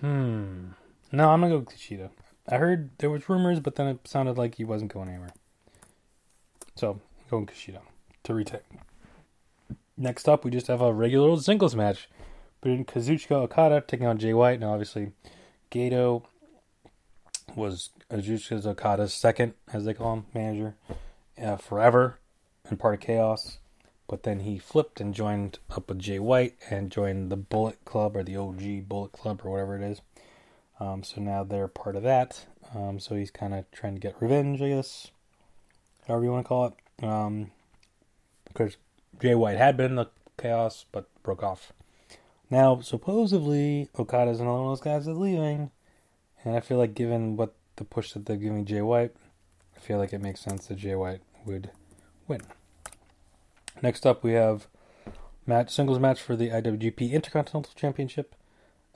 Hmm. No, I'm gonna go Kushida. I heard there was rumors, but then it sounded like he wasn't going anywhere. So, going Kushida to retain. Next up, we just have a regular old singles match between Kazuchika Okada taking on Jay White. Now, obviously, Gedo was Kazuchika Okada's second, as they call him, manager uh, forever and part of Chaos. But then he flipped and joined up with Jay White and joined the Bullet Club or the OG Bullet Club or whatever it is. Um, so now they're part of that. Um, so he's kind of trying to get revenge, I guess however you want to call it. Um, because Jay White had been in the chaos, but broke off. Now, supposedly, Okada's another one of those guys that's leaving. And I feel like, given what the push that they're giving Jay White, I feel like it makes sense that Jay White would win. Next up, we have match singles match for the IWGP Intercontinental Championship.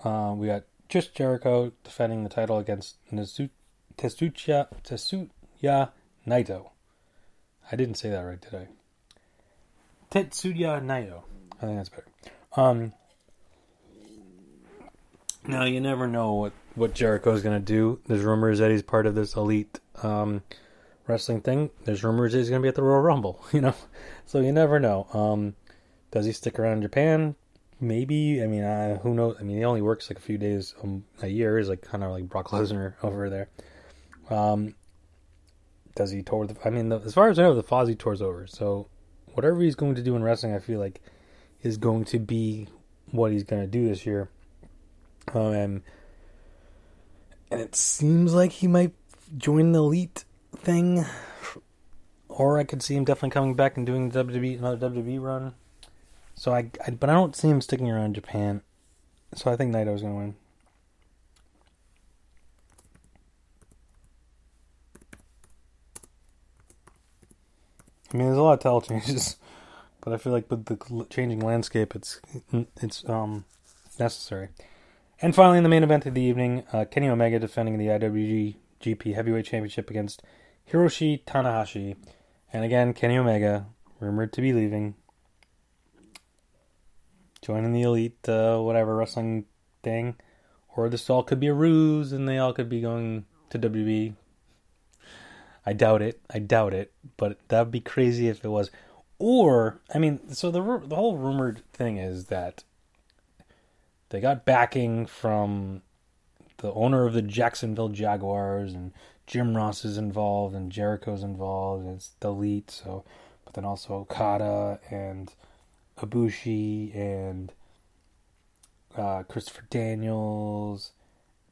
Uh, we got Chris Jericho defending the title against Nezu- Tetsuya, Tetsuya Naito. I didn't say that right, did I? Tetsuya Naito. I think that's better. Um, now you never know what what Jericho's gonna do. There's rumors that he's part of this elite um, wrestling thing. There's rumors that he's gonna be at the Royal Rumble. You know, so you never know. Um, does he stick around in Japan? maybe. I mean, uh, who knows? I mean, he only works like a few days a year. He's like kind of like Brock Lesnar over there. Um, does he tour? The, I mean, the, as far as I know, the Fozzy tour's over. So whatever he's going to do in wrestling, I feel like is going to be what he's going to do this year. Um, and, and it seems like he might join the elite thing, or I could see him definitely coming back and doing the WWE another WWE run. So I, I but I don't see him sticking around Japan. So I think Naito's going to win. I mean, there's a lot of title changes, but I feel like with the changing landscape, it's it's um necessary. And finally, in the main event of the evening, uh, Kenny Omega defending the IWGP Heavyweight Championship against Hiroshi Tanahashi, and again, Kenny Omega rumored to be leaving, joining the elite uh, whatever wrestling thing, or this all could be a ruse, and they all could be going to WWE. I doubt it. I doubt it. But that'd be crazy if it was. Or I mean, so the the whole rumored thing is that they got backing from the owner of the Jacksonville Jaguars, and Jim Ross is involved, and Jericho's involved, and it's the elite. So, but then also Okada and Ibushi and uh, Christopher Daniels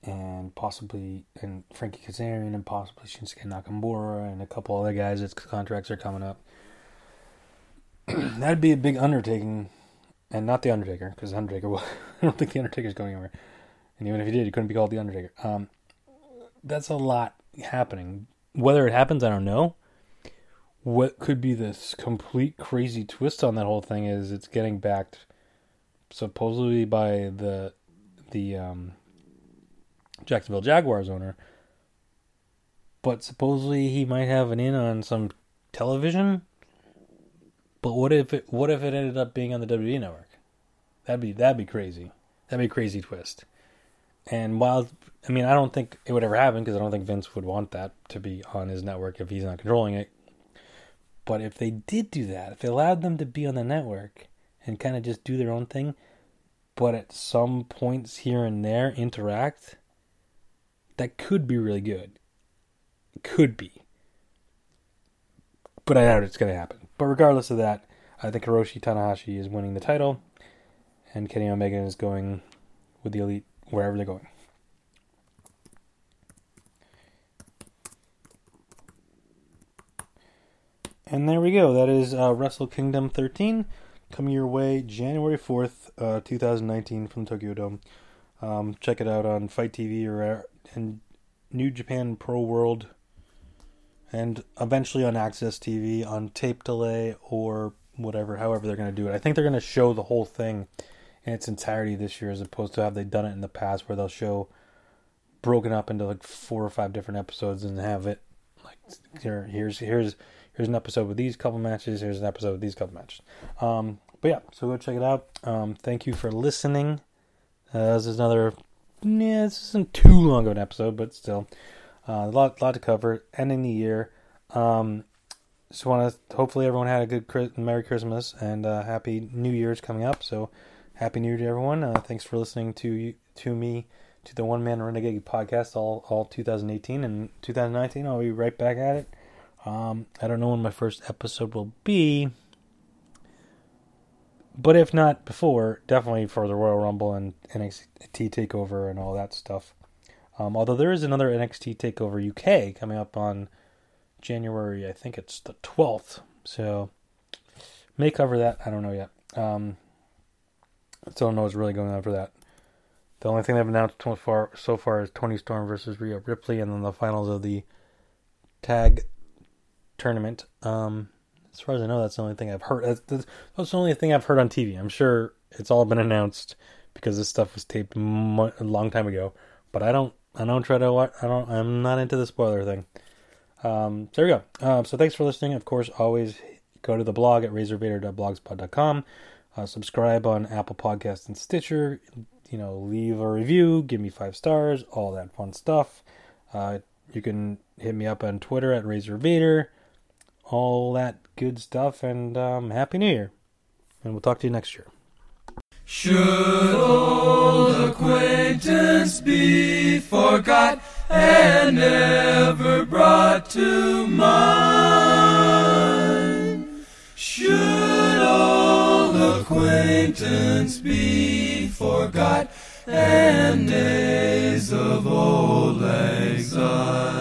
and possibly and Frankie Kazarian and possibly Shinsuke Nakamura and a couple other guys. Its contracts are coming up. That'd be a big undertaking, and not the Undertaker because Undertaker. Will, I don't think the Undertaker's going anywhere, and even if he did, he couldn't be called the Undertaker. Um, that's a lot happening. Whether it happens, I don't know. What could be this complete crazy twist on that whole thing is it's getting backed supposedly by the the um, Jacksonville Jaguars owner, but supposedly he might have an in on some television. But what if it what if it ended up being on the WWE network? That'd be that'd be crazy. That'd be a crazy twist. And while I mean I don't think it would ever happen because I don't think Vince would want that to be on his network if he's not controlling it. But if they did do that, if they allowed them to be on the network and kind of just do their own thing, but at some points here and there interact, that could be really good. Could be. But I doubt it's going to happen. But regardless of that, I think Hiroshi Tanahashi is winning the title, and Kenny Omega is going with the elite wherever they're going. And there we go. That is uh, Wrestle Kingdom 13 coming your way January 4th, uh, 2019 from Tokyo Dome. Um, check it out on FITE TV or and New Japan Pro World, and eventually on AXS TV on tape delay or whatever, however they're going to do it. I think they're going to show the whole thing in its entirety this year, as opposed to have they done it in the past, where they'll show broken up into like four or five different episodes and have it like here, here's here's here's an episode with these couple matches, here's an episode with these couple matches. Um, but yeah, so go check it out. Um, thank you for listening. Uh, this is another, yeah, this isn't too long of an episode, but still, uh, a lot, lot to cover. Ending the year. Um, just want to, hopefully everyone had a good, Merry Christmas and uh, Happy New Year's coming up. So, Happy New Year to everyone. Uh, thanks for listening to to me, to the One Man Renegade podcast all, all 2018 and 2019. I'll be right back at it. Um, I don't know when my first episode will be, but if not before, definitely for the Royal Rumble and NXT Takeover and all that stuff. Um, although there is another NXT Takeover UK coming up on January, I think it's the 12th. So may cover that. I don't know yet. Um, still don't know what's really going on for that. The only thing they've announced so far, so far is Toni Storm versus Rhea Ripley, and then the finals of the tag tournament. Um, as far as I know, that's the only thing I've heard. That's, that's, the only thing I've heard on TV. I'm sure it's all been announced because this stuff was taped mo- a long time ago. But I don't, I don't try to watch. I don't. I'm not into the spoiler thing. Um, so there we go. Uh, so thanks for listening. Of course, always go to the blog at razorvader.blogspot.com. Uh, subscribe on Apple Podcasts and Stitcher. You know, leave a review, give me five stars, all that fun stuff. Uh, you can hit me up on Twitter at razorvader all that good stuff, and um, Happy New Year. And we'll talk to you next year. Should old acquaintance be forgot and never brought to mind? Should old acquaintance be forgot and days of old syne?